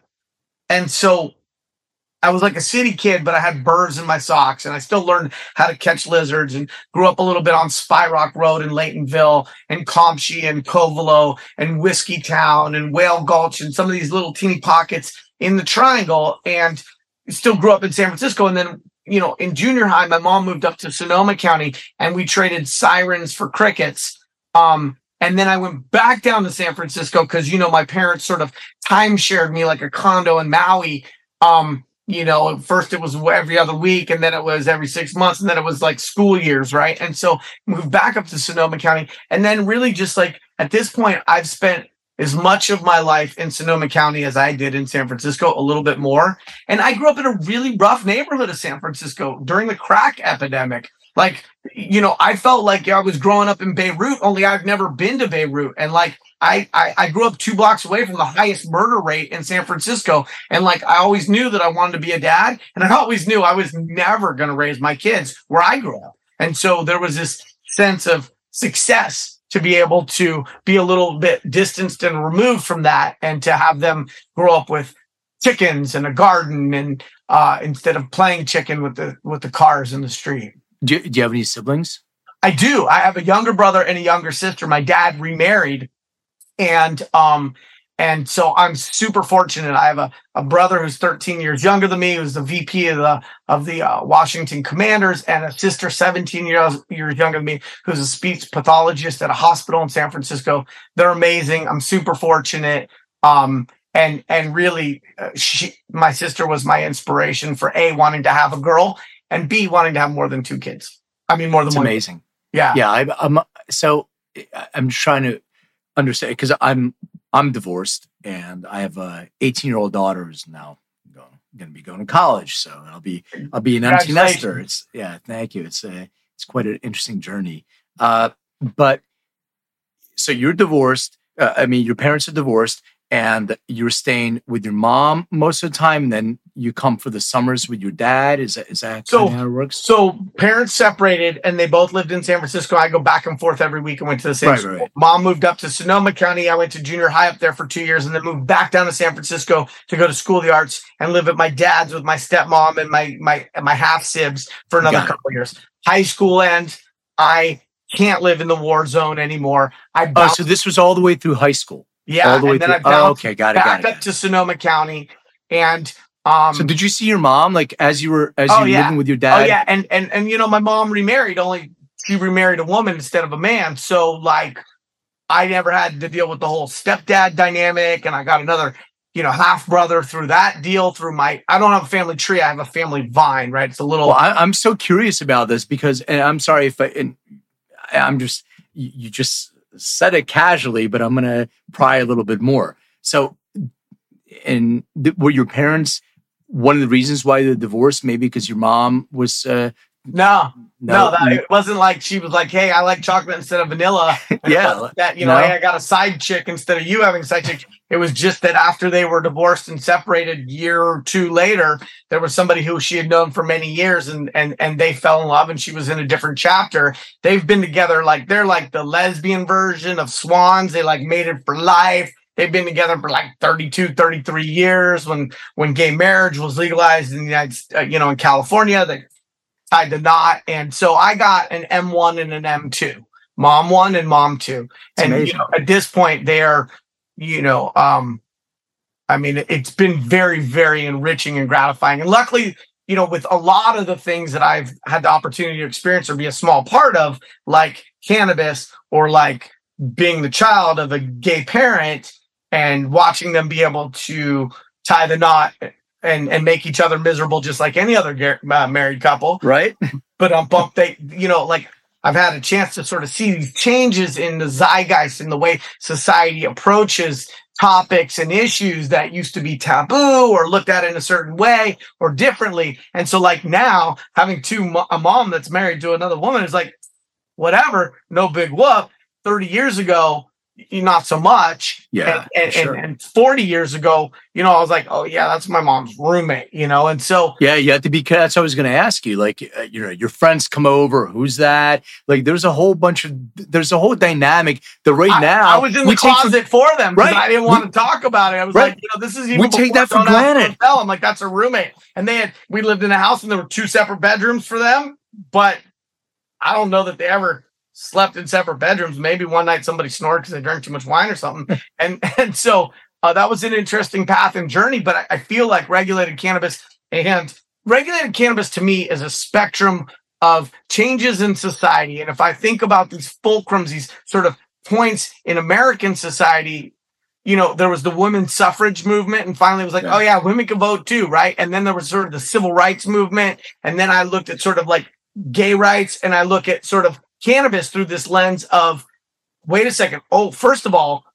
and so I was like a city kid, but I had birds in my socks, and I still learned how to catch lizards. And grew up a little bit on Spy Rock Road in Laytonville, and Comptche, and Covelo, and Whiskey Town, and Whale Gulch, and some of these little teeny pockets in the Triangle. And still grew up in San Francisco. And then, you know, in junior high, my mom moved up to Sonoma County, and we traded sirens for crickets. Um, and then I went back down to San Francisco because you know my parents sort of time shared me like a condo in Maui. Um, you know, first it was every other week, and then it was every six months, and then it was like school years, right? And so moved back up to Sonoma County, and then really just like at this point, I've spent as much of my life in Sonoma County as I did in San Francisco, a little bit more. And I grew up in a really rough neighborhood of San Francisco during the crack epidemic. Like, you know, I felt like I was growing up in Beirut, only I've never been to Beirut. And like, I, I, I grew up two blocks away from the highest murder rate in San Francisco. And like, I always knew that I wanted to be a dad. And I always knew I was never going to raise my kids where I grew up. And so there was this sense of success to be able to be a little bit distanced and removed from that and to have them grow up with chickens and a garden and uh, instead of playing chicken with the with the cars in the street.
Do you, do you have any siblings?
I do. I have a younger brother and a younger sister. My dad remarried and um and so I'm super fortunate. I have a, a brother who's 13 years younger than me, who's the VP of the of the uh, Washington Commanders, and a sister 17 years years younger than me, who's a speech pathologist at a hospital in San Francisco. They're amazing. I'm super fortunate. Um, and and really, uh, she, my sister was my inspiration for a wanting to have a girl, and b wanting to have more than two kids. I mean, more than
It's
one.
amazing.
Yeah.
Yeah, I, I'm so I'm trying to understand because I'm I'm divorced and I have a 18 year old daughter who's now going going to be going to college. So I'll be I'll be an empty nester. It's yeah, thank you. It's a it's quite an interesting journey. Uh, but so you're divorced. Uh, I mean, your parents are divorced, and you're staying with your mom most of the time. And then you come for the summers with your dad. Is that is that
So-
how it works?
So parents separated and they both lived in San Francisco. I go back and forth every week and went to the same
Right,
school.
right.
Mom moved up to Sonoma County. I went to junior high up there for two years and then moved back down to San Francisco to go to School of the Arts and live at my dad's with my stepmom and my my and my half sibs for another
Got
couple of years. High school ends. I can't live in the war zone anymore. I
Oh, so this was all the way through high school.
yeah,
all the way
and then
through.
I bounced
oh, okay, got it, got
back
it.
up to Sonoma County and um
So did you see your mom like as you were as
Oh,
you were
yeah.
living with your dad?
Oh yeah, and and and you know, my mom remarried. Only she remarried a woman instead of a man. So like, I never had to deal with the whole stepdad dynamic, and I got another, you know, half brother through that deal. Through my, I don't have a family tree. I have a family vine. Right, it's a little.
Well, I, I'm so curious about this because, and I'm sorry if I, and I'm just, you, just said it casually, but I'm going to pry a little bit more. So, and th- were your parents one of the reasons why the divorce? Maybe because your mom was, uh,
no, no, that,
mm,
it wasn't like she was like, "Hey, I like chocolate instead of vanilla." <laughs>
Yeah,
that you know,
no.
hey, I got a side chick instead of you having side chick. It was just that after they were divorced and separated, year or two later, there was somebody who she had known for many years, and and and they fell in love, and she was in a different chapter. They've been together like they're like the lesbian version of swans. They like made it for life. They've been together for like 32, 33 years. When when gay marriage was legalized in the United, uh, you know, in California, they tied the knot. And so I got an M1 and an M2, mom one and mom two.
It's
and you know, at this point, they're, you know, um, I mean, it's been very, very enriching and gratifying. And luckily, you know, with a lot of the things that I've had the opportunity to experience or be a small part of, like cannabis or like being the child of a gay parent and watching them be able to tie the knot and and make each other miserable just like any other gar- uh, married couple
right? <laughs>
but um bump they you know like I've had a chance to sort of see these changes in the zeitgeist in the way society approaches topics and issues that used to be taboo or looked at in a certain way or differently. And so like now having two mo- a mom that's married to another woman is like whatever, no big whoop. 30 years ago, not so much.
Yeah,
And, and,
sure.
and, and 40 years ago, you know, I was like, oh yeah, that's my mom's roommate, you know? And so
Yeah, you have to be. That's what I was going to ask you. Like, uh, you know, your friends come over. Who's that? Like, there's a whole bunch of. There's a whole dynamic that right
I,
now
I was in the
we take for-
closet for, them because
Right.
I didn't want to talk about it. I was
Right.
like, you know, this is even
We take that for granted.
Don't I'm like, that's a roommate, and they had we lived in a house and there were two separate bedrooms for them, but I don't know that they ever slept in separate bedrooms. Maybe one night somebody snored because they drank too much wine or something, <laughs> and and so uh, that was an interesting path and journey. But I, I feel like regulated cannabis and regulated cannabis to me is a spectrum of changes in society. And if I think about these fulcrums, these sort of points in American society, you know, there was the women's suffrage movement, and finally it was like,
Yeah.
oh yeah, women can vote too, right? And then there was sort of the civil rights movement, and then I looked at sort of like gay rights, and I look at sort of cannabis through this lens of, wait a second, oh, first of all,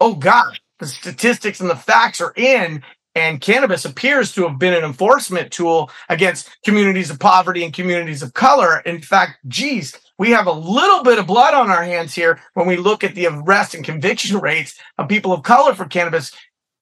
oh gosh, the statistics and the facts are in, and cannabis appears to have been an enforcement tool against communities of poverty and communities of color. In fact, geez, we have a little bit of blood on our hands here when we look at the arrest and conviction <laughs> rates of people of color for cannabis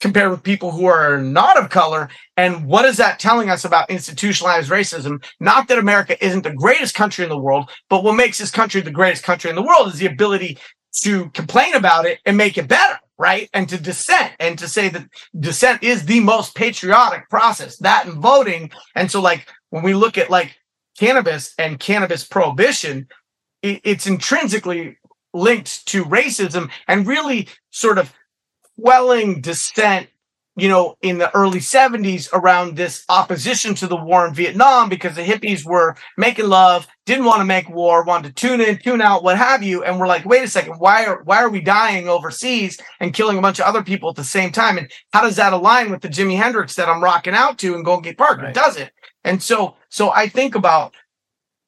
compared with people who are not of color. And what is that telling us about institutionalized racism? Not that America isn't the greatest country in the world, but what makes this country the greatest country in the world is the ability to complain about it and make it better, right? And to dissent and to say that dissent is the most patriotic process, that and voting. And so, like, when we look at like cannabis and cannabis prohibition, it, it's intrinsically linked to racism and really sort of quelling dissent you know, in the early 70s around this opposition to the war in Vietnam because the hippies were making love, didn't want to make war, wanted to tune in, tune out, what have you. And we're like, wait a second, why are why are we dying overseas and killing a bunch of other people at the same time? And how does that align with the Jimi Hendrix that I'm rocking out to in Golden Gate Park? Right. It doesn't. And so so I think about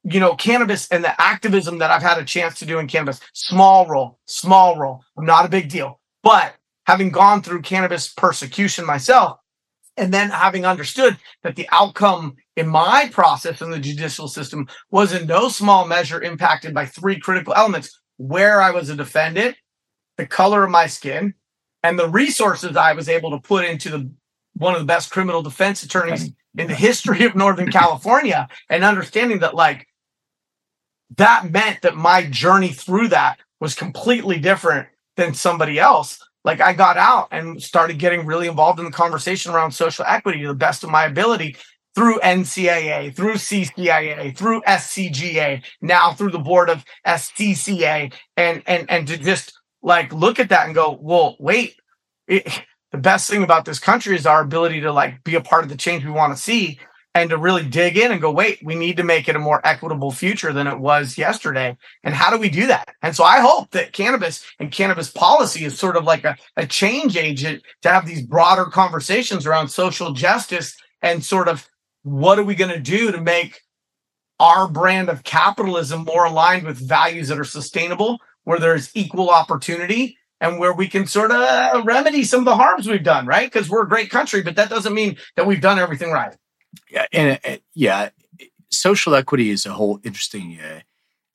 you know, cannabis and the activism that I've had a chance to do in cannabis, small role, small role, not a big deal. But having gone through cannabis persecution myself, and then having understood that the outcome in my process in the judicial system was in no small measure impacted by three critical elements where I was a defendant, the color of my skin, and the resources I was able to put into the one of the best criminal defense attorneys in the history of Northern <laughs> California, and understanding that like that meant that my journey through that was completely different than somebody else like I got out and started getting really involved in the conversation around social equity to the best of my ability through NCIA, through CCIA, through SCGA, now through the board of SCCA, and and and to just like look at that and go, well, wait, it, the best thing about this country is our ability to like be a part of the change we want to see and to really dig in and go, wait, we need to make it a more equitable future than it was yesterday. And how do we do that? And so I hope that cannabis and cannabis policy is sort of like a, a change agent to have these broader conversations around social justice and sort of what are we going to do to make our brand of capitalism more aligned with values that are sustainable, where there's equal opportunity and where we can sort of remedy some of the harms we've done, right? Because we're a great country, but that doesn't mean that we've done everything right.
Yeah, and uh, yeah, social equity is a whole interesting uh,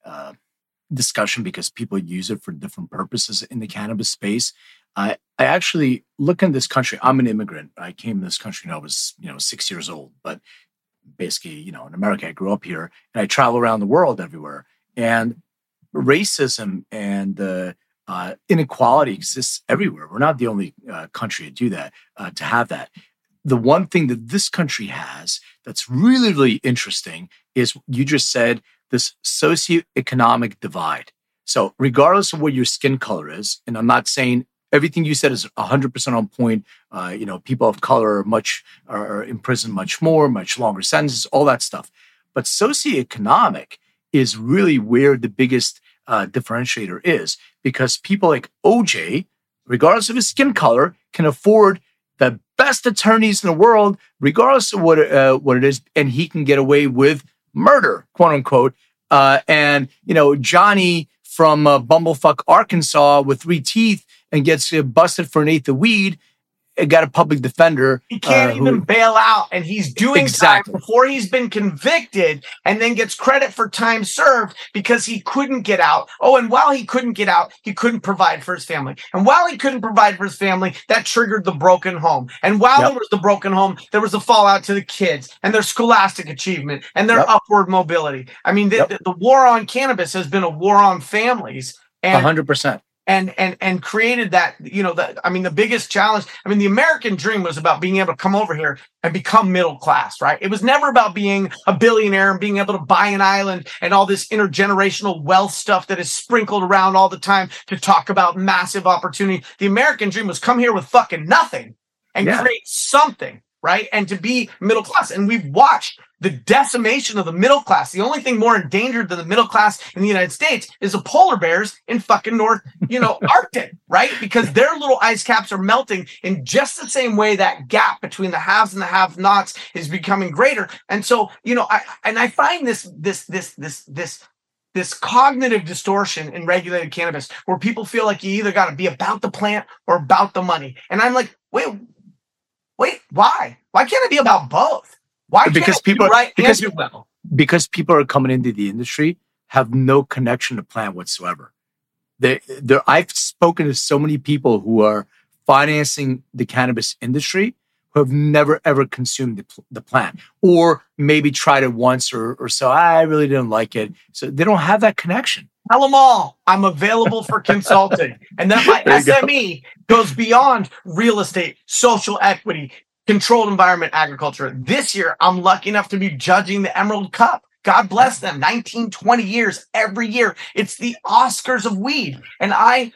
uh, discussion because people use it for different purposes in the cannabis space. I I actually look in this country. I'm an immigrant. I came to this country when I was you know six years old, but basically you know in America I grew up here and I travel around the world everywhere. And racism and uh, uh, inequality exists everywhere. We're not the only uh, country to do that, uh, to have that the one thing that this country has that's really, really interesting is you just said this socioeconomic divide. So, regardless of what your skin color is, and I'm not saying everything you said is 100% on point. Uh, you know, people of color are much are in prison much more, much longer sentences, all that stuff. But socioeconomic is really where the biggest uh, differentiator is because people like OJ, regardless of his skin color, can afford the best attorneys in the world, regardless of what uh, what it is, and he can get away with murder, quote unquote. Uh, and you know Johnny from uh, Bumblefuck, Arkansas, with three teeth, and gets uh, busted for an eighth of weed got a public defender.
He can't uh, even who, bail out, and he's doing exactly. time before he's been convicted, and then gets credit for time served because he couldn't get out. Oh, and while he couldn't get out, he couldn't provide for his family. And while he couldn't provide for his family, that triggered the broken home. And while yep. there was the broken home, there was a fallout to the kids and their scholastic achievement and their yep. upward mobility. I mean, the, yep. the, the war on cannabis has been a war on families.
And 100%
and and and created that you know that i mean the biggest challenge i mean the american dream was about being able to come over here and become middle class right? It was never about being a billionaire and being able to buy an island and all this intergenerational wealth stuff that is sprinkled around all the time to talk about massive opportunity. The american dream was come here with fucking nothing and yeah. create something right? And to be middle class. And we've watched the decimation of the middle class. The only thing more endangered than the middle class in the United States is the polar bears in fucking North, you know, <laughs> Arctic, right? Because their little ice caps are melting in just the same way that gap between the haves and the have-nots is becoming greater. And so, you know, I and I find this this this this this this cognitive distortion in regulated cannabis where people feel like you either got to be about the plant or about the money. And I'm like, wait, wait, why? Why can't it be about both? Why
because people right because, well? because people are coming into the industry have no connection to plant whatsoever. They, I've spoken to so many people who are financing the cannabis industry who have never ever consumed the, the plant or maybe tried it once or, or so. I really didn't like it. So they don't have that connection.
Tell them all I'm available for <laughs> consulting. and that my SME go. goes beyond real estate, social equity, controlled environment agriculture. This year, I'm lucky enough to be judging the Emerald Cup. God bless them. 19, 20 years every year. It's the Oscars of weed. And I,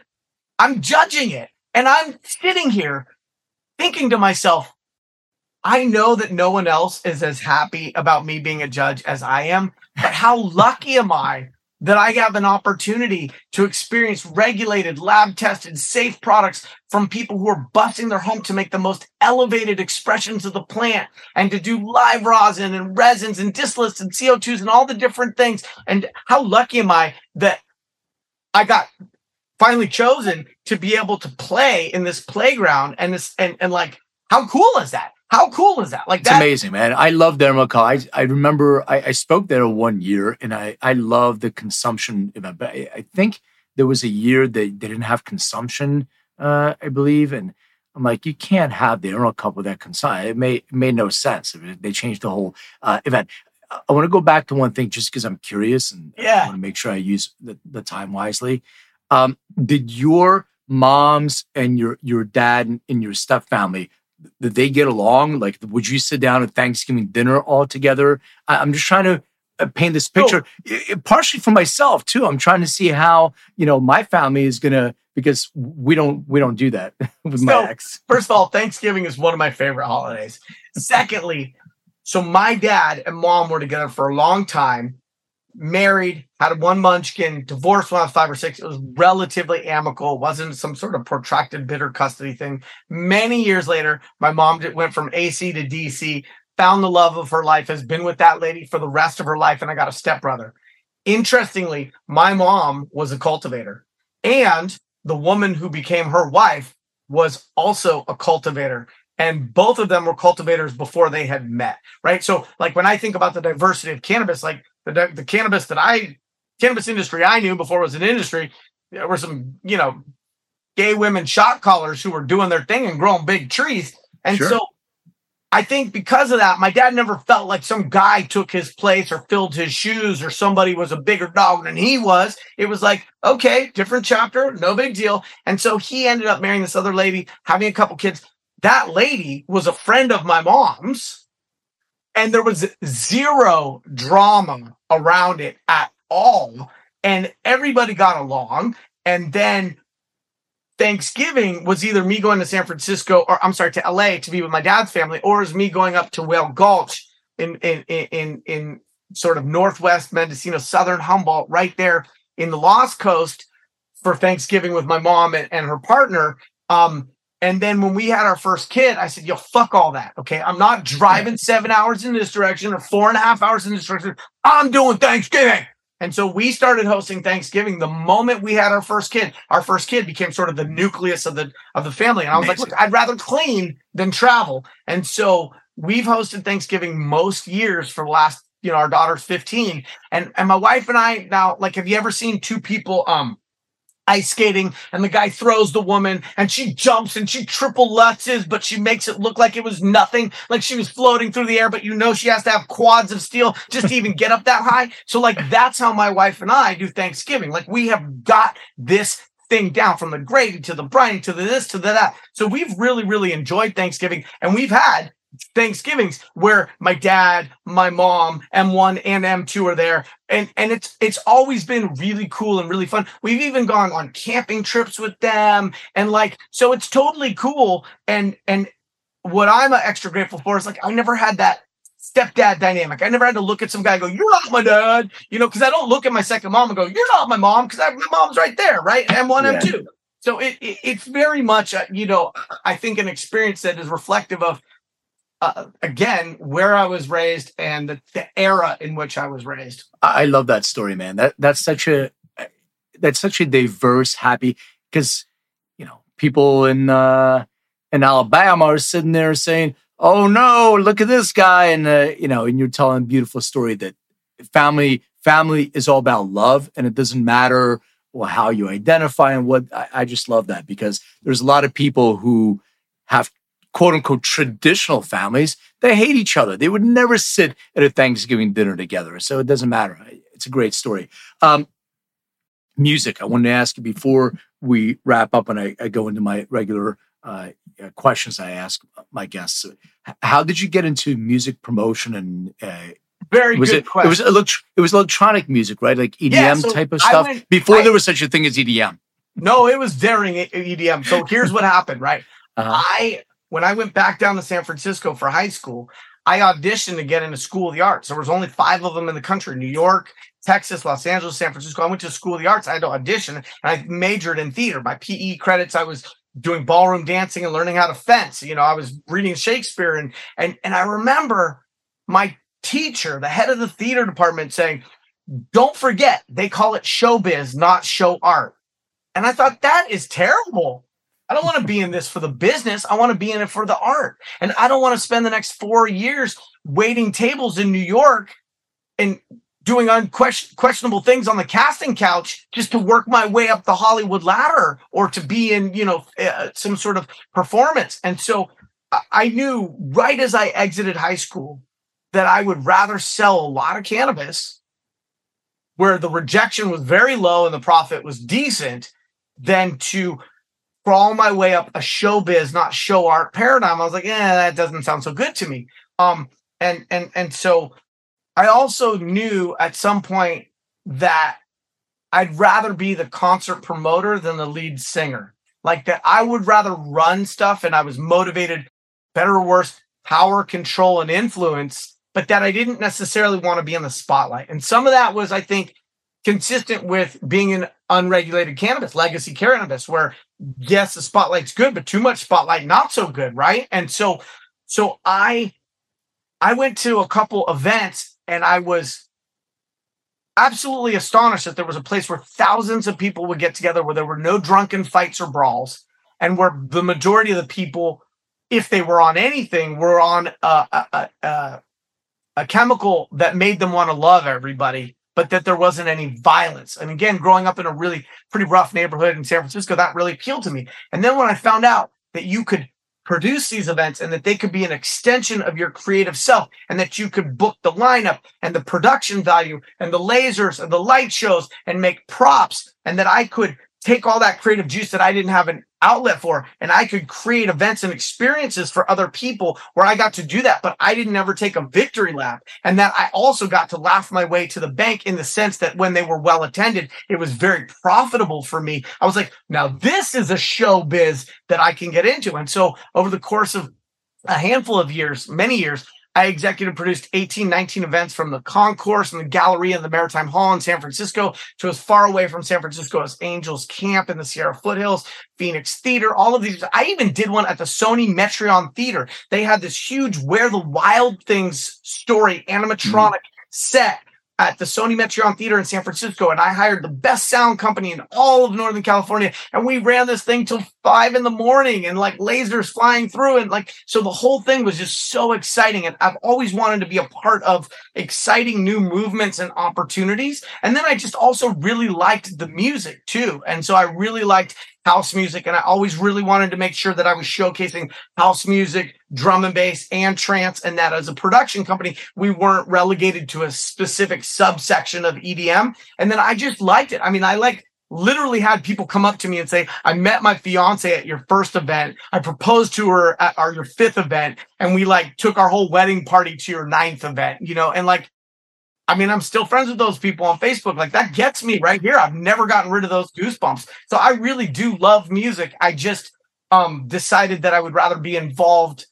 I'm judging it. And I'm sitting here thinking to myself, I know that no one else is as happy about me being a judge as I am, but how lucky am I that I have an opportunity to experience regulated, lab tested, safe products from people who are busting their home to make the most elevated expressions of the plant and to do live rosin and resins and distillates and CO2s and all the different things. And how lucky am I that I got finally chosen to be able to play in this playground and this and, and like how cool is that? How cool is that? Like
it's amazing, man. I love Dermot I, I remember I, I, spoke there one year, and I I love the consumption event. But I, I think there was a year that they didn't have consumption, uh, I believe, and I'm like, you can't have the Emerald Cup with that consumption. It made it made no sense. They changed the whole uh, event. I want to go back to one thing just because I'm curious and
yeah.
I want to make sure I use the, the time wisely. Um, did your moms and your your dad and your step family did they get along? Like, would you sit down at Thanksgiving dinner all together? I, am just trying to uh, paint this picture, oh. partially for myself too. I'm trying to see how you know my family is gonna because we don't we don't do that <laughs> with so, my ex.
First of all, Thanksgiving is one of my favorite holidays. Secondly, so my dad and mom were together for a long time married, had one munchkin, divorced when I was five or six. It was relatively amicable. Wasn't some sort of protracted bitter custody thing. Many years later, my mom went from AC to DC, found the love of her life, has been with that lady for the rest of her life, and I got a stepbrother. Interestingly, my mom was a cultivator, and the woman who became her wife was also a cultivator and both of them were cultivators before they had met right so like when i think about the diversity of cannabis like the, the cannabis that I cannabis industry I knew before it was an industry, there were some, you know, gay women shot callers who were doing their thing and growing big trees. And sure. so I think because of that, my dad never felt like some guy took his place or filled his shoes or somebody was a bigger dog than he was. It was like, okay, different chapter, no big deal. And so he ended up marrying this other lady, having a couple kids. That lady was a friend of my mom's and there was zero drama around it at all. And everybody got along. And then Thanksgiving was either me going to San Francisco or I'm sorry, to LA to be with my dad's family, or is me going up to Whale Gulch in in in in sort of northwest Mendocino, southern Humboldt, right there in the Lost Coast for Thanksgiving with my mom and, and her partner. Um, and then when we had our first kid, I said, yo, fuck all that. Okay. I'm not driving seven hours in this direction or four and a half hours in this direction. I'm doing Thanksgiving. And so we started hosting Thanksgiving the moment we had our first kid. Our first kid became sort of the nucleus of the of the family. And I was Amazing. like, look, I'd rather clean than travel. And so we've hosted Thanksgiving most years for the last, you know, our daughter's 15. And and my wife and I now, like, have you ever seen two people um ice skating and the guy throws the woman and she jumps and she triple lutzes, but she makes it look like it was nothing, like she was floating through the air, but you know she has to have quads of steel just to even get up that high. So like that's how my wife and I do Thanksgiving. Like we have got this thing down from the gravy to the briny to the this to the that. So we've really, really enjoyed Thanksgiving and we've had Thanksgivings where my dad, my mom, M1 and M2 are there. And and it's it's always been really cool and really fun. We've even gone on camping trips with them and like so it's totally cool. And and what I'm extra grateful for is like I never had that stepdad dynamic. I never had to look at some guy go, "You're not my dad," you know, because I don't look at my second mom and go, "You're not my mom," because my mom's right there, right? M1, yeah. M2. So it, it, it's very much, you know, I think an experience that is reflective of uh, again where I was raised and the, the, era in which I was raised.
I love that story, man. That that's such a that's such a diverse, happy because you know people in uh, in Alabama are sitting there saying, "Oh no, look at this guy," and uh, you know, and you're telling a beautiful story that family family is all about love, and it doesn't matter well, how you identify and what. I, I just love that because there's a lot of people who have quote unquote traditional families, they hate each other. They would never sit at a Thanksgiving dinner together. So it doesn't matter. It's a great story. Um, music. I wanted to ask you before we wrap up and I, I go into my regular uh, questions I ask my guests. How did you get into music promotion and uh,
very
was
good
it,
question.
It was elect- it was electronic music, right? Like EDM
Yeah, so
type of stuff.
went-
Before
I-
there was such a thing as EDM.
no, it was during EDM. So here's what happened, right?
Uh-huh.
I when I went back down to San Francisco for high school, I auditioned to get into School of the Arts. There was only five of them in the country: New York, Texas, Los Angeles, San Francisco. I went to School of the Arts. I had to audition, and I majored in theater. My PE credits, I was doing ballroom dancing and learning how to fence. You know, I was reading Shakespeare, and and and I remember my teacher, the head of the theater department, saying, "Don't forget, they call it showbiz, not show art." And I thought that is terrible. I don't want to be in this for the business. I want to be in it for the art. And I don't want to spend the next four years waiting tables in New York and doing unquestion- questionable things on the casting couch just to work my way up the Hollywood ladder or to be in, you know, uh, some sort of performance. And so I knew right as I exited high school that I would rather sell a lot of cannabis where the rejection was very low and the profit was decent than to crawl my way up a showbiz, not show art paradigm. I was like, yeah, that doesn't sound so good to me. Um, and and and so I also knew at some point that I'd rather be the concert promoter than the lead singer. Like that, I would rather run stuff, and I was motivated, better or worse, power, control, and influence. But that I didn't necessarily want to be in the spotlight. And some of that was, I think, consistent with being in unregulated cannabis, legacy cannabis, where yes, the spotlight's good, but too much spotlight, not so good, right? And so, so I, I went to a couple events and I was absolutely astonished that there was a place where thousands of people would get together where there were no drunken fights or brawls and where the majority of the people if they were on anything were on a, a, a, a, chemical that made them want to love everybody but that there wasn't any violence. And again growing up in a really pretty rough neighborhood in san francisco that really appealed to me. And then when i found out that you could produce these events and that they could be an extension of your creative self and that you could book the lineup and the production value and the lasers and the light shows and make props and that I could take all that creative juice that I didn't have an outlet for and I could create events and experiences for other people where I got to do that but I didn't ever take a victory lap. And that I also got to laugh my way to the bank in the sense that when they were well attended it was very profitable for me. I was like now this is a show biz that I can get into. And so over the course of a handful of years many years I executive produced 18, 19 events from the concourse and the gallery and the Maritime Hall in San Francisco to as far away from San Francisco as Angels Camp in the Sierra Foothills, Phoenix Theater, all of these. I even did one at the Sony Metreon Theater. They had this huge Where the Wild Things story animatronic mm-hmm. set at the Sony Metreon Theater in San Francisco, and I hired the best sound company in all of Northern California, and we ran this thing till five in the morning, and like lasers flying through, and like so the whole thing was just so exciting, and I've always wanted to be a part of exciting new movements and opportunities, and then I just also really liked the music too, and so I really liked house music, and I always really wanted to make sure that I was showcasing house music, drum and bass, and trance, and that as a production company, we weren't relegated to a specific subsection of EDM. And then I just liked it. I mean, I like literally had people come up to me and say, I met my fiance at your first event. I proposed to her at our your fifth event, and we like took our whole wedding party to your ninth event, you know, and like I mean, I'm still friends with those people on Facebook. Like that gets me right here. I've never gotten rid of those goosebumps. So I really do love music. I just um decided that I would rather be involved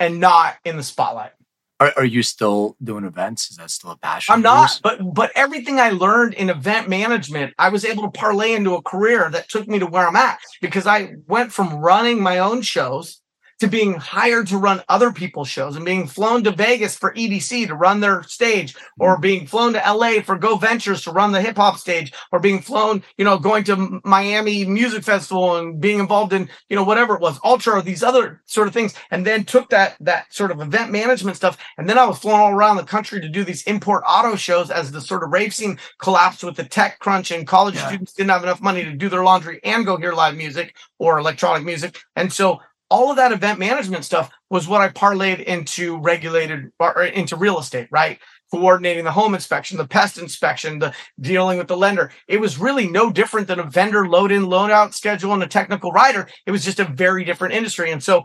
and not in the spotlight.
Are, are you still doing events? Is that still a passion?
I'm not, but but everything I learned in event management, I was able to parlay into a career that took me to where I'm at because I went from running my own shows to being hired to run other people's shows and being flown to Vegas for EDC to run their stage or mm-hmm. being flown to LA for Go Ventures to run the hip hop stage or being flown, you know, going to Miami Music Festival and being involved in, you know, whatever it was, Ultra or these other sort of things and then took that that sort of event management stuff and then I was flown all around the country to do these import auto shows as the sort of rave scene collapsed with the tech crunch and college
Yeah.
students didn't have enough money to do their laundry and go hear live music or electronic music. And so all of that event management stuff was what I parlayed into regulated or into real estate, right? coordinating the home inspection, the pest inspection, the dealing with the lender. It was really no different than a vendor load in, load out schedule and a technical writer. It was just a very different industry. And so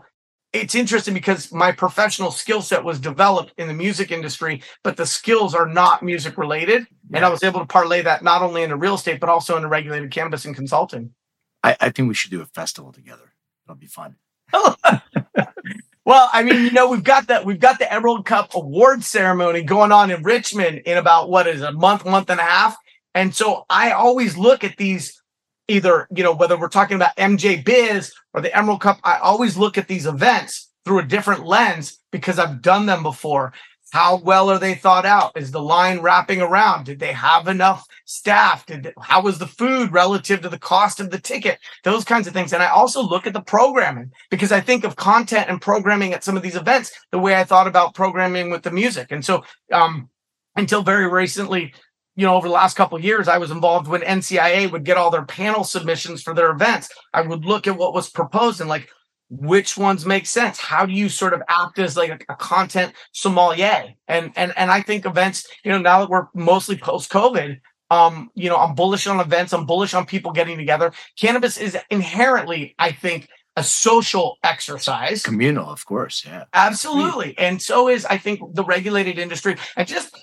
it's interesting because my professional skill set was developed in the music industry, but the skills are not music related. Yeah. And I was able to parlay that not only into real estate, but also into regulated cannabis and consulting.
I, I think we should do a festival together. It'll be fun. <laughs>
well, I mean, you know, we've got that we've got the Emerald Cup award ceremony going on in Richmond in about what is a month, month and a half. And so I always look at these either, you know, whether we're talking about MJ Biz or the Emerald Cup, I always look at these events through a different lens because I've done them before. How well are they thought out? Is the line wrapping around? Did they have enough staff? Did how was the food relative to the cost of the ticket? Those kinds of things. And I also look at the programming because I think of content and programming at some of these events the way I thought about programming with the music. And so um, until very recently, you know, over the last couple years, I was involved when NCIA would get all their panel submissions for their events. I would look at what was proposed and like, which ones make sense? How do you sort of act as like a, a content sommelier? And and and I think events, you know, now that we're mostly post COVID, um, you know, I'm bullish on events. I'm bullish on people getting together. Cannabis is inherently, I think, a social exercise.
Communal, of course. Yeah.
Absolutely. And so is, I think, the regulated industry. And just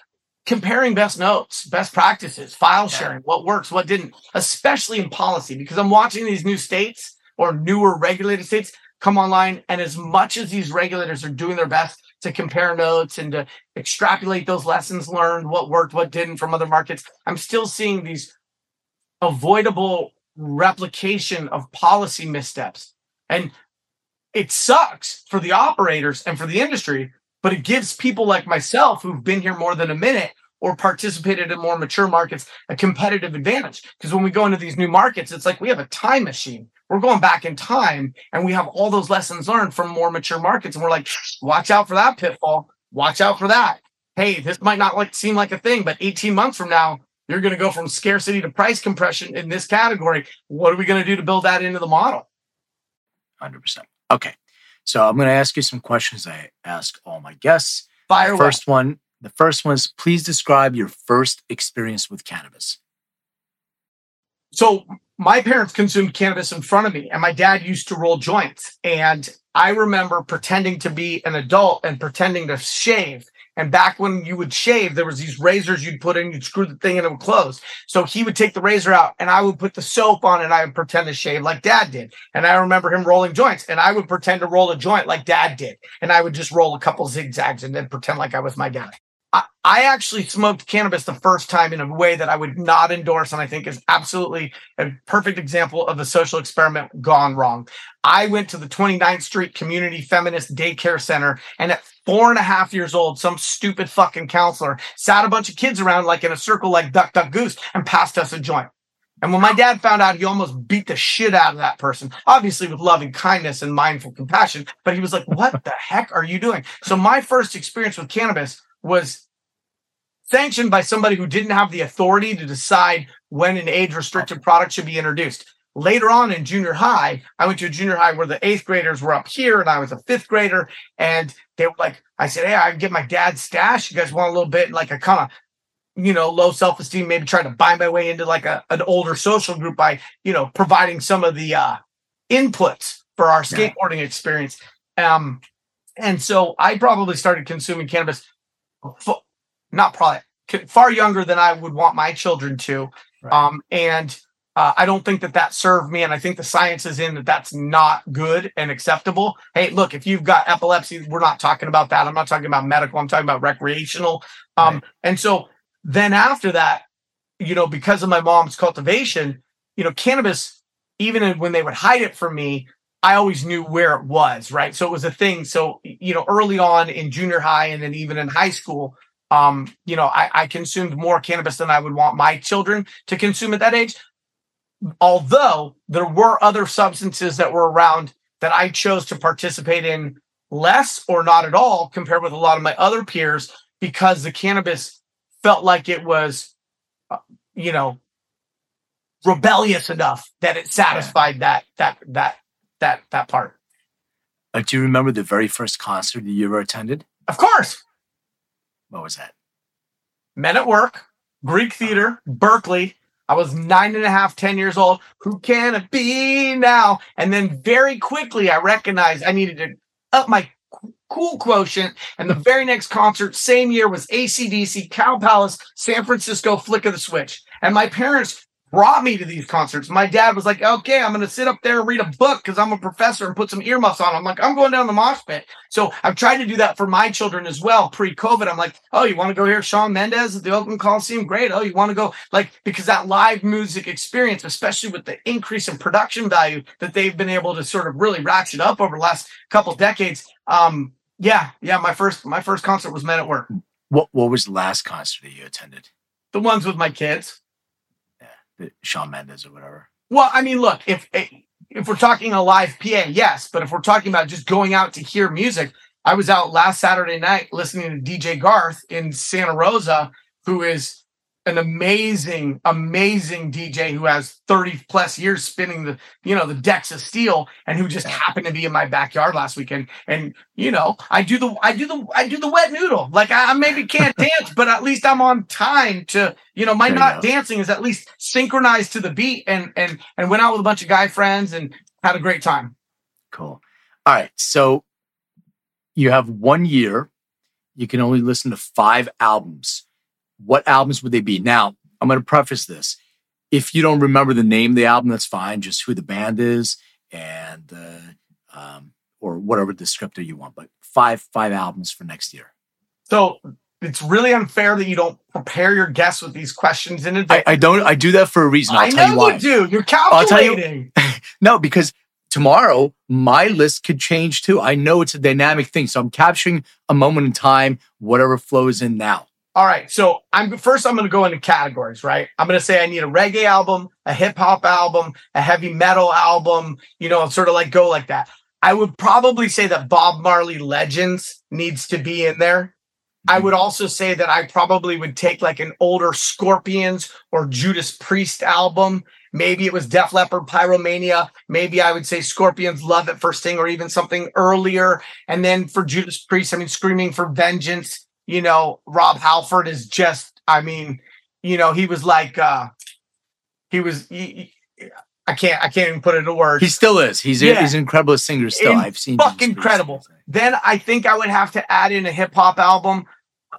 comparing best notes, best practices, file sharing, what works, what didn't, especially in policy, because I'm watching these new states or newer regulated states come online. And as much as these regulators are doing their best to compare notes and to extrapolate those lessons learned, what worked, what didn't from other markets, I'm still seeing these avoidable replication of policy missteps. And it sucks for the operators and for the industry, but it gives people like myself who've been here more than a minute or participated in more mature markets a competitive advantage. Because when we go into these new markets, it's like we have a time machine. We're going back in time and we have all those lessons learned from more mature markets. And we're like, watch out for that pitfall. Watch out for that. Hey, this might not like seem like a thing, but 18 months from now, you're going to go from scarcity to price compression in this category. What are we going to do to build that into the model?
100%. Okay. So I'm going to ask you some questions I ask all my guests.
Fire
First one the first one is please describe your first experience with cannabis.
So, my parents consumed cannabis in front of me, and my dad used to roll joints. And I remember pretending to be an adult and pretending to shave. And back when you would shave, there was these razors you'd put in, you'd screw the thing and it would close. So he would take the razor out and I would put the soap on and I would pretend to shave like dad did. And I remember him rolling joints and I would pretend to roll a joint like dad did. And I would just roll a couple zigzags and then pretend like I was my dad. I, actually smoked cannabis the first time in a way that I would not endorse, and I think is absolutely a perfect example of a social experiment gone wrong. I went to the 29th Street Community Feminist Daycare Center, and at four and a half years old, some stupid fucking counselor sat a bunch of kids around like in a circle, like duck, duck, goose, and passed us a joint. And when my dad found out, he almost beat the shit out of that person, obviously with loving kindness and mindful compassion. But he was like, What the heck are you doing? So, my first experience with cannabis was sanctioned by somebody who didn't have the authority to decide when an age restricted product should be introduced. Later on in junior high, I went to a junior high where the eighth graders were up here and I was a fifth grader. And they were like, I said, Hey, I can get my dad's stash. You guys want a little bit? And Like a kind of, you know, low self esteem, maybe trying to buy my way into like a, an older social group by, you know, providing some of the uh, inputs for our skateboarding yeah. experience. Um, and so I probably started consuming cannabis not probably far younger than I would want my children to. Right. Um, and uh, I don't think that that served me. And I think the science is in that that's not good and acceptable. Hey, look, if you've got epilepsy, we're not talking about that. I'm not talking about medical. I'm talking about recreational. Um, right. And so then after that, you know, because of my mom's cultivation, you know, cannabis, even when they would hide it from me, I always knew where it was, right? So it was a thing. So, you know, early on in junior high and then even in high school, um, you know, I, I consumed more cannabis than I would want my children to consume at that age. Although there were other substances that were around that I chose to participate in less or not at all compared with a lot of my other peers because the cannabis felt like it was, uh, you know, rebellious enough that it satisfied yeah. that that that that that part.
Uh, do you remember the very first concert that you ever attended?
Of course.
What was that?
Men at Work, Greek Theater, Berkeley. I was nine and a half, ten years old. Who can it be now? And then very quickly, I recognized I needed to up my cool quotient. And the very next concert, same year, was ACDC, Cow Palace, San Francisco, Flick of the Switch. And my parents brought me to these concerts. My dad was like, okay, I'm going to sit up there and read a book because I'm a professor and put some earmuffs on. I'm like, I'm going down the mosh pit. So I've tried to do that for my children as well pre COVID. I'm like, oh, you want to go hear Shawn Mendes at the Oakland Coliseum? Great. Oh, you want to go like, because that live music experience, especially with the increase in production value that they've been able to sort of really ratchet up over the last couple decades. Um, yeah, yeah. My first, my first concert was Men at Work.
What, what was the last concert that you attended?
The ones with my kids.
Shawn Mendes or whatever.
Well, I mean, look, if if we're talking a live PA, yes, but if we're talking about just going out to hear music, I was out last Saturday night listening to DJ Garth in Santa Rosa, who is an amazing, amazing DJ who has 30 plus years spinning the, you know, the decks of steel and who just happened to be in my backyard last weekend. And, you know, I do the, I do the, I do the wet noodle. Like I, maybe can't <laughs> dance, but at least I'm on time to, you know, my not dancing is at least synchronized to the beat and, and, and went out with a bunch of guy friends and had a great time.
Cool. All right. So you have one year. You can only listen to five albums what albums would they be? Now, I'm going to preface this. If you don't remember the name of the album, that's fine. Just who the band is and uh, um, or whatever descriptor you want. But five five albums for next year.
So it's really unfair that you don't prepare your guests with these questions in advance.
I, I don't. I do that for a reason. I'll
i
know you, why.
you do. You're calculating.
You, <laughs> no, because tomorrow my list could change too. I know it's a dynamic thing, so I'm capturing a moment in time, whatever flows in now.
All right. So I'm first I'm gonna go into categories, right? I'm gonna say I need a reggae album, a hip hop album, a heavy metal album, you know, sort of like go like that. I would probably say that Bob Marley Legends needs to be in there. I mm-hmm. would also say that I probably would take like an older Scorpions or Judas Priest album. Maybe it was Def Leppard Pyromania. Maybe I would say Scorpions Love at First Sting or even something earlier. And then for Judas Priest, I mean, Screaming for Vengeance you know, Rob Halford is just, I mean, you know, he was like, uh, he was, he, I can't, I can't even put it into words.
He still is. He's, yeah. a, he's an incredible singer still. In, I've seen
fuck incredible. Then I think I would have to add in a hip hop album.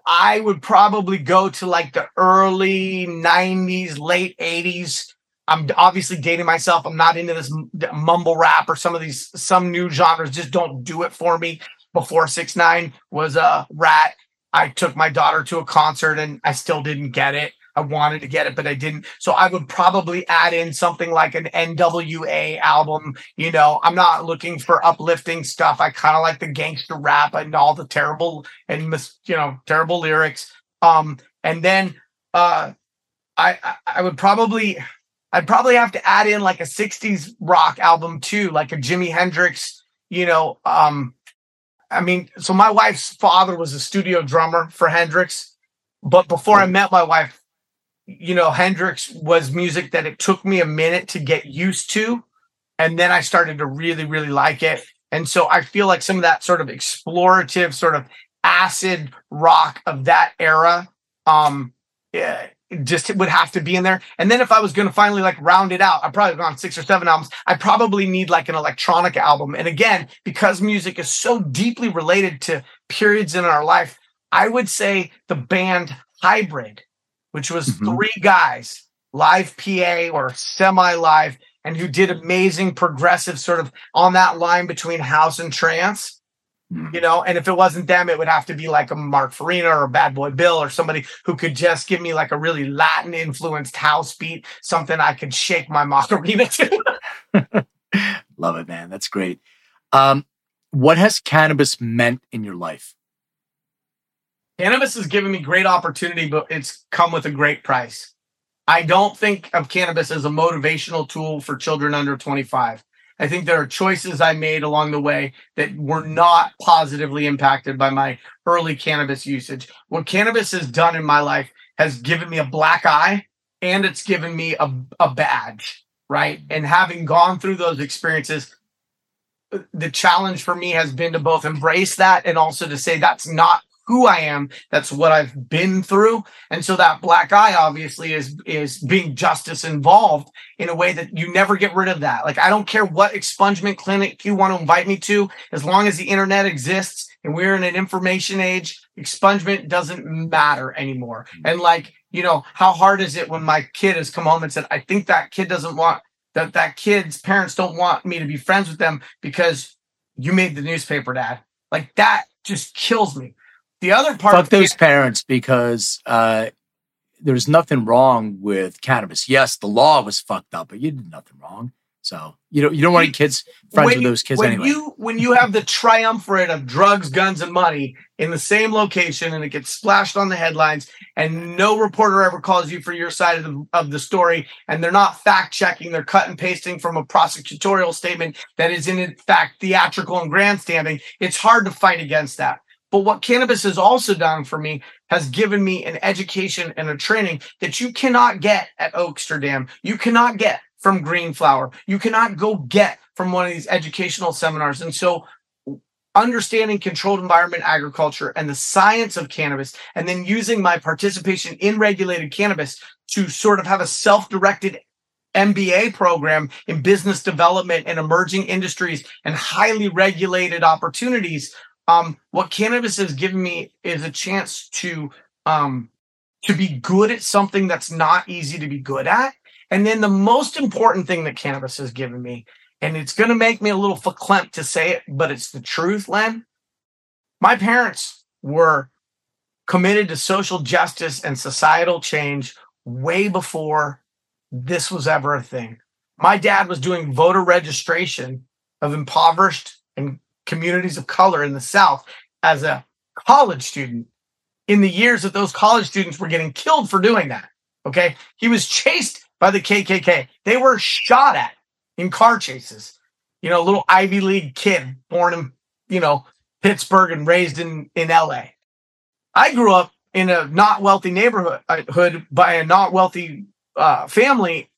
I would probably go to like the early 90s, late 80s. I'm obviously dating myself. I'm not into this mumble rap or some of these some new genres just don't do it for me. Before six nine was a rat. I took my daughter to a concert and I still didn't get it. I wanted to get it, but I didn't. So I would probably add in something like an NWA album. You know, I'm not looking for uplifting stuff. I kind of like the gangster rap and all the terrible and you know, terrible lyrics. Um, and then uh I I would probably I'd probably have to add in like a 60s rock album too, like a Jimi Hendrix, you know, um, I mean, so my wife's father was a studio drummer for Hendrix, but before I met my wife, you know, Hendrix was music that it took me a minute to get used to. And then I started to really, really like it. And so I feel like some of that sort of explorative, sort of acid rock of that era, um, yeah, just would have to be in there. And then if I was going to finally like round it out, I probably gone six or seven albums. I probably need like an electronic album. And again, because music is so deeply related to periods in our life, I would say the band Hybrid, which was mm-hmm. three guys, live PA or semi live, and who did amazing progressive sort of on that line between house and trance you know and if it wasn't them it would have to be like a mark farina or a bad boy bill or somebody who could just give me like a really latin influenced house beat something i could shake my macarena to. <laughs> <laughs>
Love it man. That's great. Um, what has cannabis meant in your life?
Cannabis has given me great opportunity but it's come with a great price. I don't think of cannabis as a motivational tool for children under 25 I think there are choices I made along the way that were not positively impacted by my early cannabis usage. What cannabis has done in my life has given me a black eye and it's given me a, a badge, right? And having gone through those experiences, the challenge for me has been to both embrace that and also to say that's not who I am. That's what I've been through. And so that black eye obviously is, is being justice involved in a way that you never get rid of that. Like, I don't care what expungement clinic you want to invite me to, as long as the internet exists and we're in an information age, expungement doesn't matter anymore. Hmm. And like, you know, how hard is it when my kid has come home and said, I think that kid doesn't want that that kid's parents don't want me to be friends with them because you made the newspaper dad. Like that just kills me. The other part
Fuck those parents because uh there's nothing wrong with cannabis. Yes, the law was fucked up, but you did nothing wrong. So you don't you don't want any kids friends
when
with those kids
when
anyway.
you when you have the triumvirate of drugs, guns, and money in the same location, and it gets splashed on the headlines, and no reporter ever calls you for your side of the, of the story, and they're not fact checking, they're cut and pasting from a prosecutorial statement that is in fact theatrical and grandstanding. It's hard to fight against that. But what cannabis has also done for me has given me an education and a training that you cannot get at Oaksterdam. You cannot get from Green Flower. You cannot go get from one of these educational seminars. And so understanding controlled environment agriculture and the science of cannabis, and then using my participation in regulated cannabis to sort of have a self-directed MBA program in business development and emerging industries and highly regulated opportunities. Um, what cannabis has given me is a chance to um, to be good at something that's not easy to be good at. And then the most important thing that cannabis has given me, and it's going to make me a little verklempt to say it, but it's the truth, Len. My parents were committed to social justice and societal change way before this was ever a thing. My dad was doing voter registration of impoverished and communities of color in the South as a college student in the years that those college students were getting killed for doing that. Okay. He was chased by the KKK. They were shot at in car chases. You know, a little Ivy League kid born in, you know, Pittsburgh and raised in, in LA. I grew up in a not wealthy neighborhood by a not wealthy uh, family,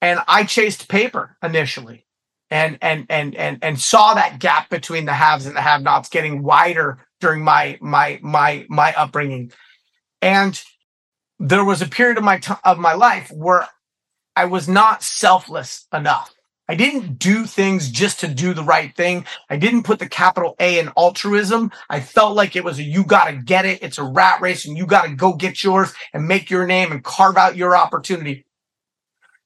and I chased paper initially, and and and and and saw that gap between the haves and the have-nots getting wider during my my my my upbringing, and there was a period of my t- of my life where I was not selfless enough. I didn't do things just to do the right thing. I didn't put the capital A in altruism. I felt like it was a you got to get it. It's a rat race and you got to go get yours and make your name and carve out your opportunity.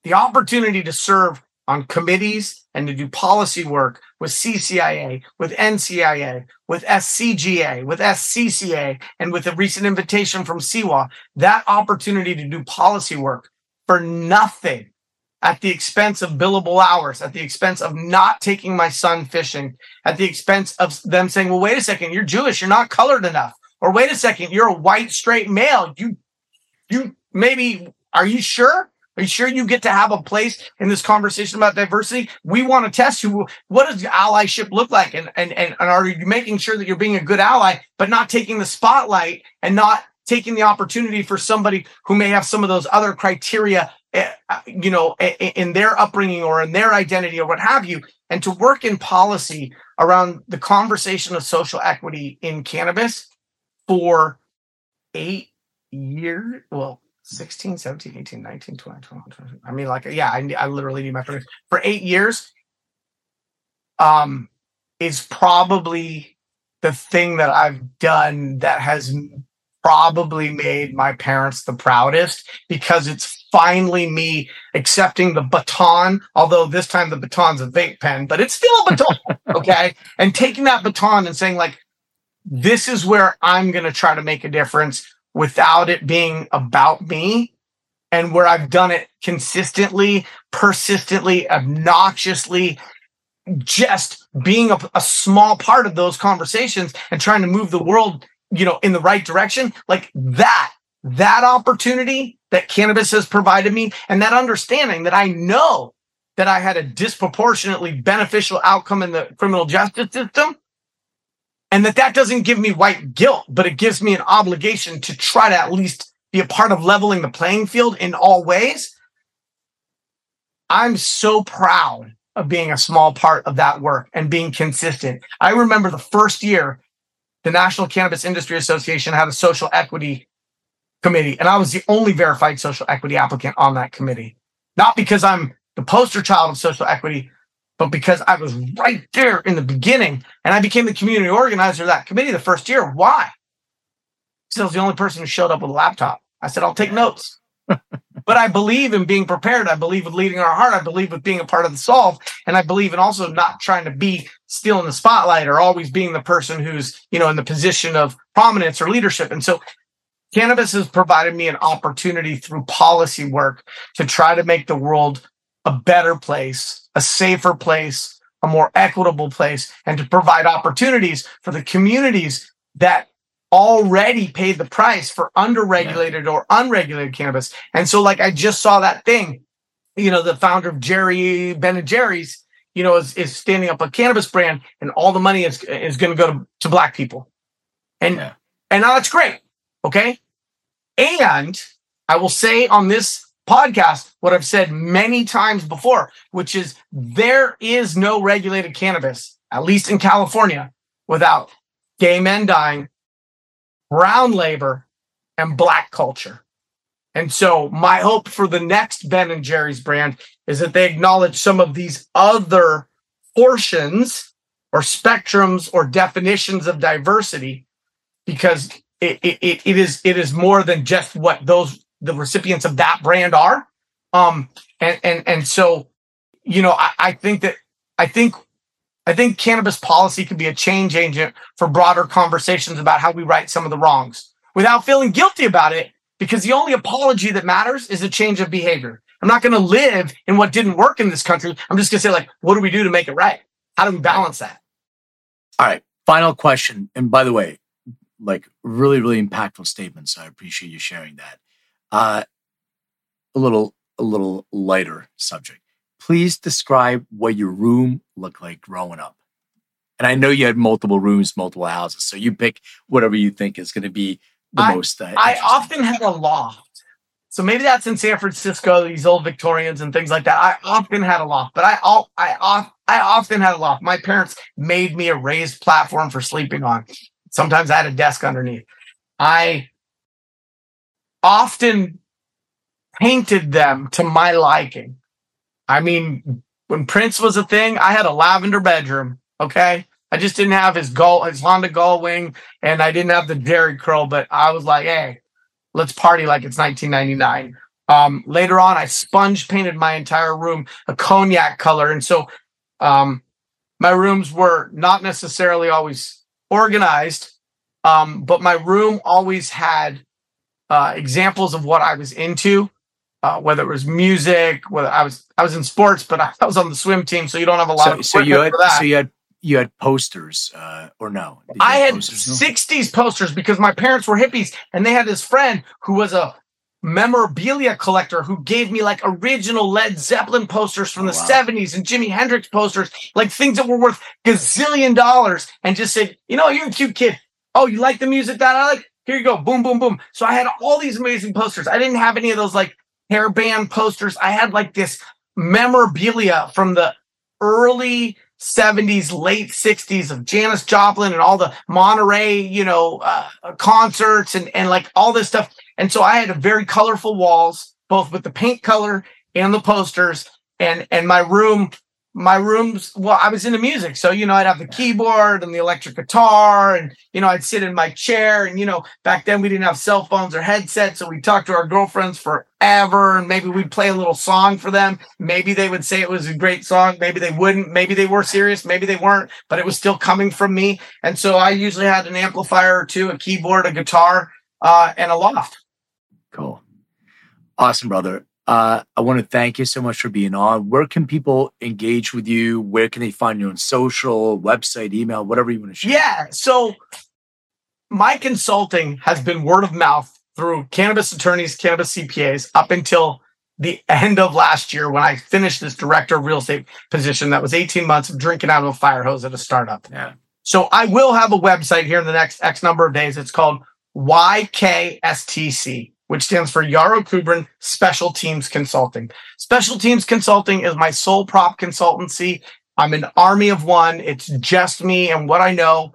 The opportunity to serve on committees and to do policy work with CCIA, with NCIA, with SCGA, with SCCA, and with a recent invitation from CIWA, that opportunity to do policy work for nothing at the expense of billable hours, at the expense of not taking my son fishing, at the expense of them saying, well, wait a second, you're Jewish, you're not colored enough. Or wait a second, you're a white straight male. You, you maybe, are you sure? Are you sure you get to have a place in this conversation about diversity? We want to test you. What does allyship look like? And, and, and, are you making sure that you're being a good ally, but not taking the spotlight and not taking the opportunity for somebody who may have some of those other criteria, eh, you know, in their upbringing or in their identity or what have you, and to work in policy around the conversation of social equity in cannabis for eight years. Well, 16, 17, 18, 19, 20, 21, 22. I mean, like, yeah, I, I literally need my friends for eight years. Um, is probably the thing that I've done that has probably made my parents the proudest because it's finally me accepting the baton, although this time the baton's a vape pen, but it's still a baton. <laughs> okay. And taking that baton and saying, like, this is where I'm going to try to make a difference without it being about me and where I've done it consistently, persistently, obnoxiously, just being a, a, small part of those conversations and trying to move the world, you know, in the right direction. Like that, that opportunity that cannabis has provided me and that understanding that I know that I had a disproportionately beneficial outcome in the criminal justice system and that that doesn't give me white guilt, but it gives me an obligation to try to at least be a part of leveling the playing field in all ways. I'm so proud of being a small part of that work and being consistent. I remember the first year the National Cannabis Industry Association had a social equity committee, and I was the only verified social equity applicant on that committee. Not because I'm the poster child of social equity, but because I was right there in the beginning and I became the community organizer of that committee the first year. Why? Because I was the only person who showed up with a laptop. I said, I'll take notes. <laughs> but I believe in being prepared. I believe in leading our heart. I believe with being a part of the solve. And I believe in also not trying to be stealing the spotlight or always being the person who's, you know, in the position of prominence or leadership. And so cannabis has provided me an opportunity through policy work to try to make the world a better place, a safer place, a more equitable place, and to provide opportunities for the communities that already paid the price for underregulated yeah. or unregulated cannabis. And so, like, I just saw that thing, you know, the founder of Jerry Ben and Jerry's, you know, is, is standing up a cannabis brand and all the money is, is going to go to, to black people. And, yeah. and now that's great. Okay. And I will say on this podcast what I've said many times before, which is there is no regulated cannabis, at least in California, without gay men dying, brown labor, and black culture. And so my hope for the next Ben and Jerry's brand is that they acknowledge some of these other portions or spectrums or definitions of diversity because it, it, it is it is more than just what those the recipients of that brand are. Um, and and and so, you know, I, I think that I think I think cannabis policy could be a change agent for broader conversations about how we right some of the wrongs without feeling guilty about it, because the only apology that matters is a change of behavior. I'm not going to live in what didn't work in this country. I'm just going to say, like, what do we do to make it right? How do we balance that?
All right. Final question. And by the way, like really, really impactful statements. I appreciate you sharing that. Uh, a little, a little lighter subject. Please describe what your room looked like growing up. And I know you had multiple rooms, multiple houses, so you pick whatever you think is going to be the
I,
most. Uh,
I often had a loft, so maybe that's in San Francisco, these old Victorians and things like that. I often had a loft, but I I I often had a loft. My parents made me a raised platform for sleeping on. Sometimes I had a desk underneath. I often painted them to my liking. I mean, when Prince was a thing, I had a lavender bedroom. Okay. I just didn't have his gold, his Honda Gullwing, and I didn't have the Jheri curl, but I was like, hey, let's party like it's 1999. Um, later on, I sponge painted my entire room a cognac color. And so um, my rooms were not necessarily always organized, um, but my room always had uh, examples of what I was into, uh, whether it was music, whether I was I was in sports, but I, was on the swim team, so you don't have a lot
so,
of
so you had so you had you had posters uh, or no?
I had posters, 60s posters because my parents were hippies and they had this friend who was a memorabilia collector who gave me like original Led Zeppelin posters from the oh, wow. 70s and Jimi Hendrix posters, like things that were worth gazillion dollars, and just said, you know, you're a cute kid. Oh, you like the music that I like? Here you go. Boom, boom, boom. So I had all these amazing posters. I didn't have any of those like hairband posters. I had like this memorabilia from the early 70s, late 60s of Janis Joplin and all the Monterey, you know, uh, concerts and, and like all this stuff. And so I had a very colorful walls, both with the paint color and the posters. And, and my room my rooms well i was into music. So you know i'd have the keyboard and the electric guitar and you know i'd sit in my chair and you know back then we didn't have cell phones or headsets so we'd talk to our girlfriends forever and maybe we'd play a little song for them. Maybe they would say it was a great song. Maybe they wouldn't. Maybe they were serious. Maybe they weren't but it was still coming from me. And so i usually had an amplifier or two a keyboard a guitar uh, and a loft.
Cool. Awesome brother uh, I want to thank you so much for being on. Where can people engage with you? Where can they find you on social, website, email, whatever you want to share?
Yeah. So my consulting has been word of mouth through cannabis attorneys, cannabis CPAs up until the end of last year when I finished this director of real estate position that was 18 months of drinking out of a fire hose at a startup.
Yeah.
So I will have a website here in the next X number of days. It's called YKSTC which stands for Yarrow Kubrin Special Teams Consulting. Special Teams Consulting is my sole prop consultancy. I'm an army of one. It's just me and what I know.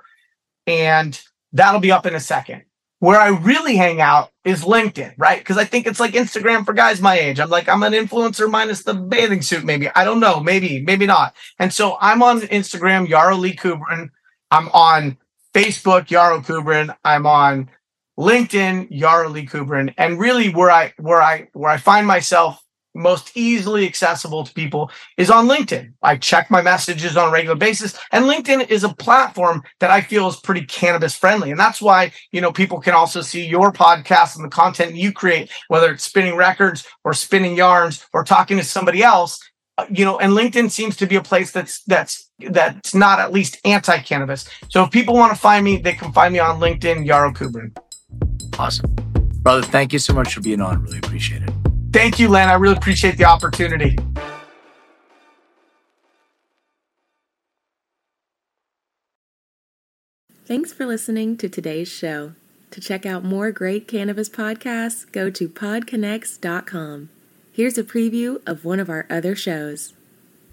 And That'll be up in a second. Where I really hang out is LinkedIn, right? Because I think it's like Instagram for guys my age. I'm like, I'm an influencer minus the bathing suit, maybe. I don't know, maybe, maybe not. And so I'm on Instagram, Yarrow Lee Kubrin. I'm on Facebook, Yarrow Kubrin. I'm on LinkedIn, Yarrow Lee Kubrin. And really where I where I where I find myself most easily accessible to people is on LinkedIn. I check my messages on a regular basis and LinkedIn is a platform that I feel is pretty cannabis friendly. And that's why, you know, people can also see your podcast and the content you create, whether it's spinning records or spinning yarns or talking to somebody else, uh, you know, and LinkedIn seems to be a place that's, that's, that's not at least anti-cannabis. So if people want to find me, they can find me on LinkedIn, Yarrow Kubrin.
Awesome. Brother, thank you so much for being on. Really appreciate it.
Thank you, Len. I really appreciate the opportunity.
Thanks for listening to today's show. To check out more great cannabis podcasts, go to podconnects.com. Here's a preview of one of our other shows.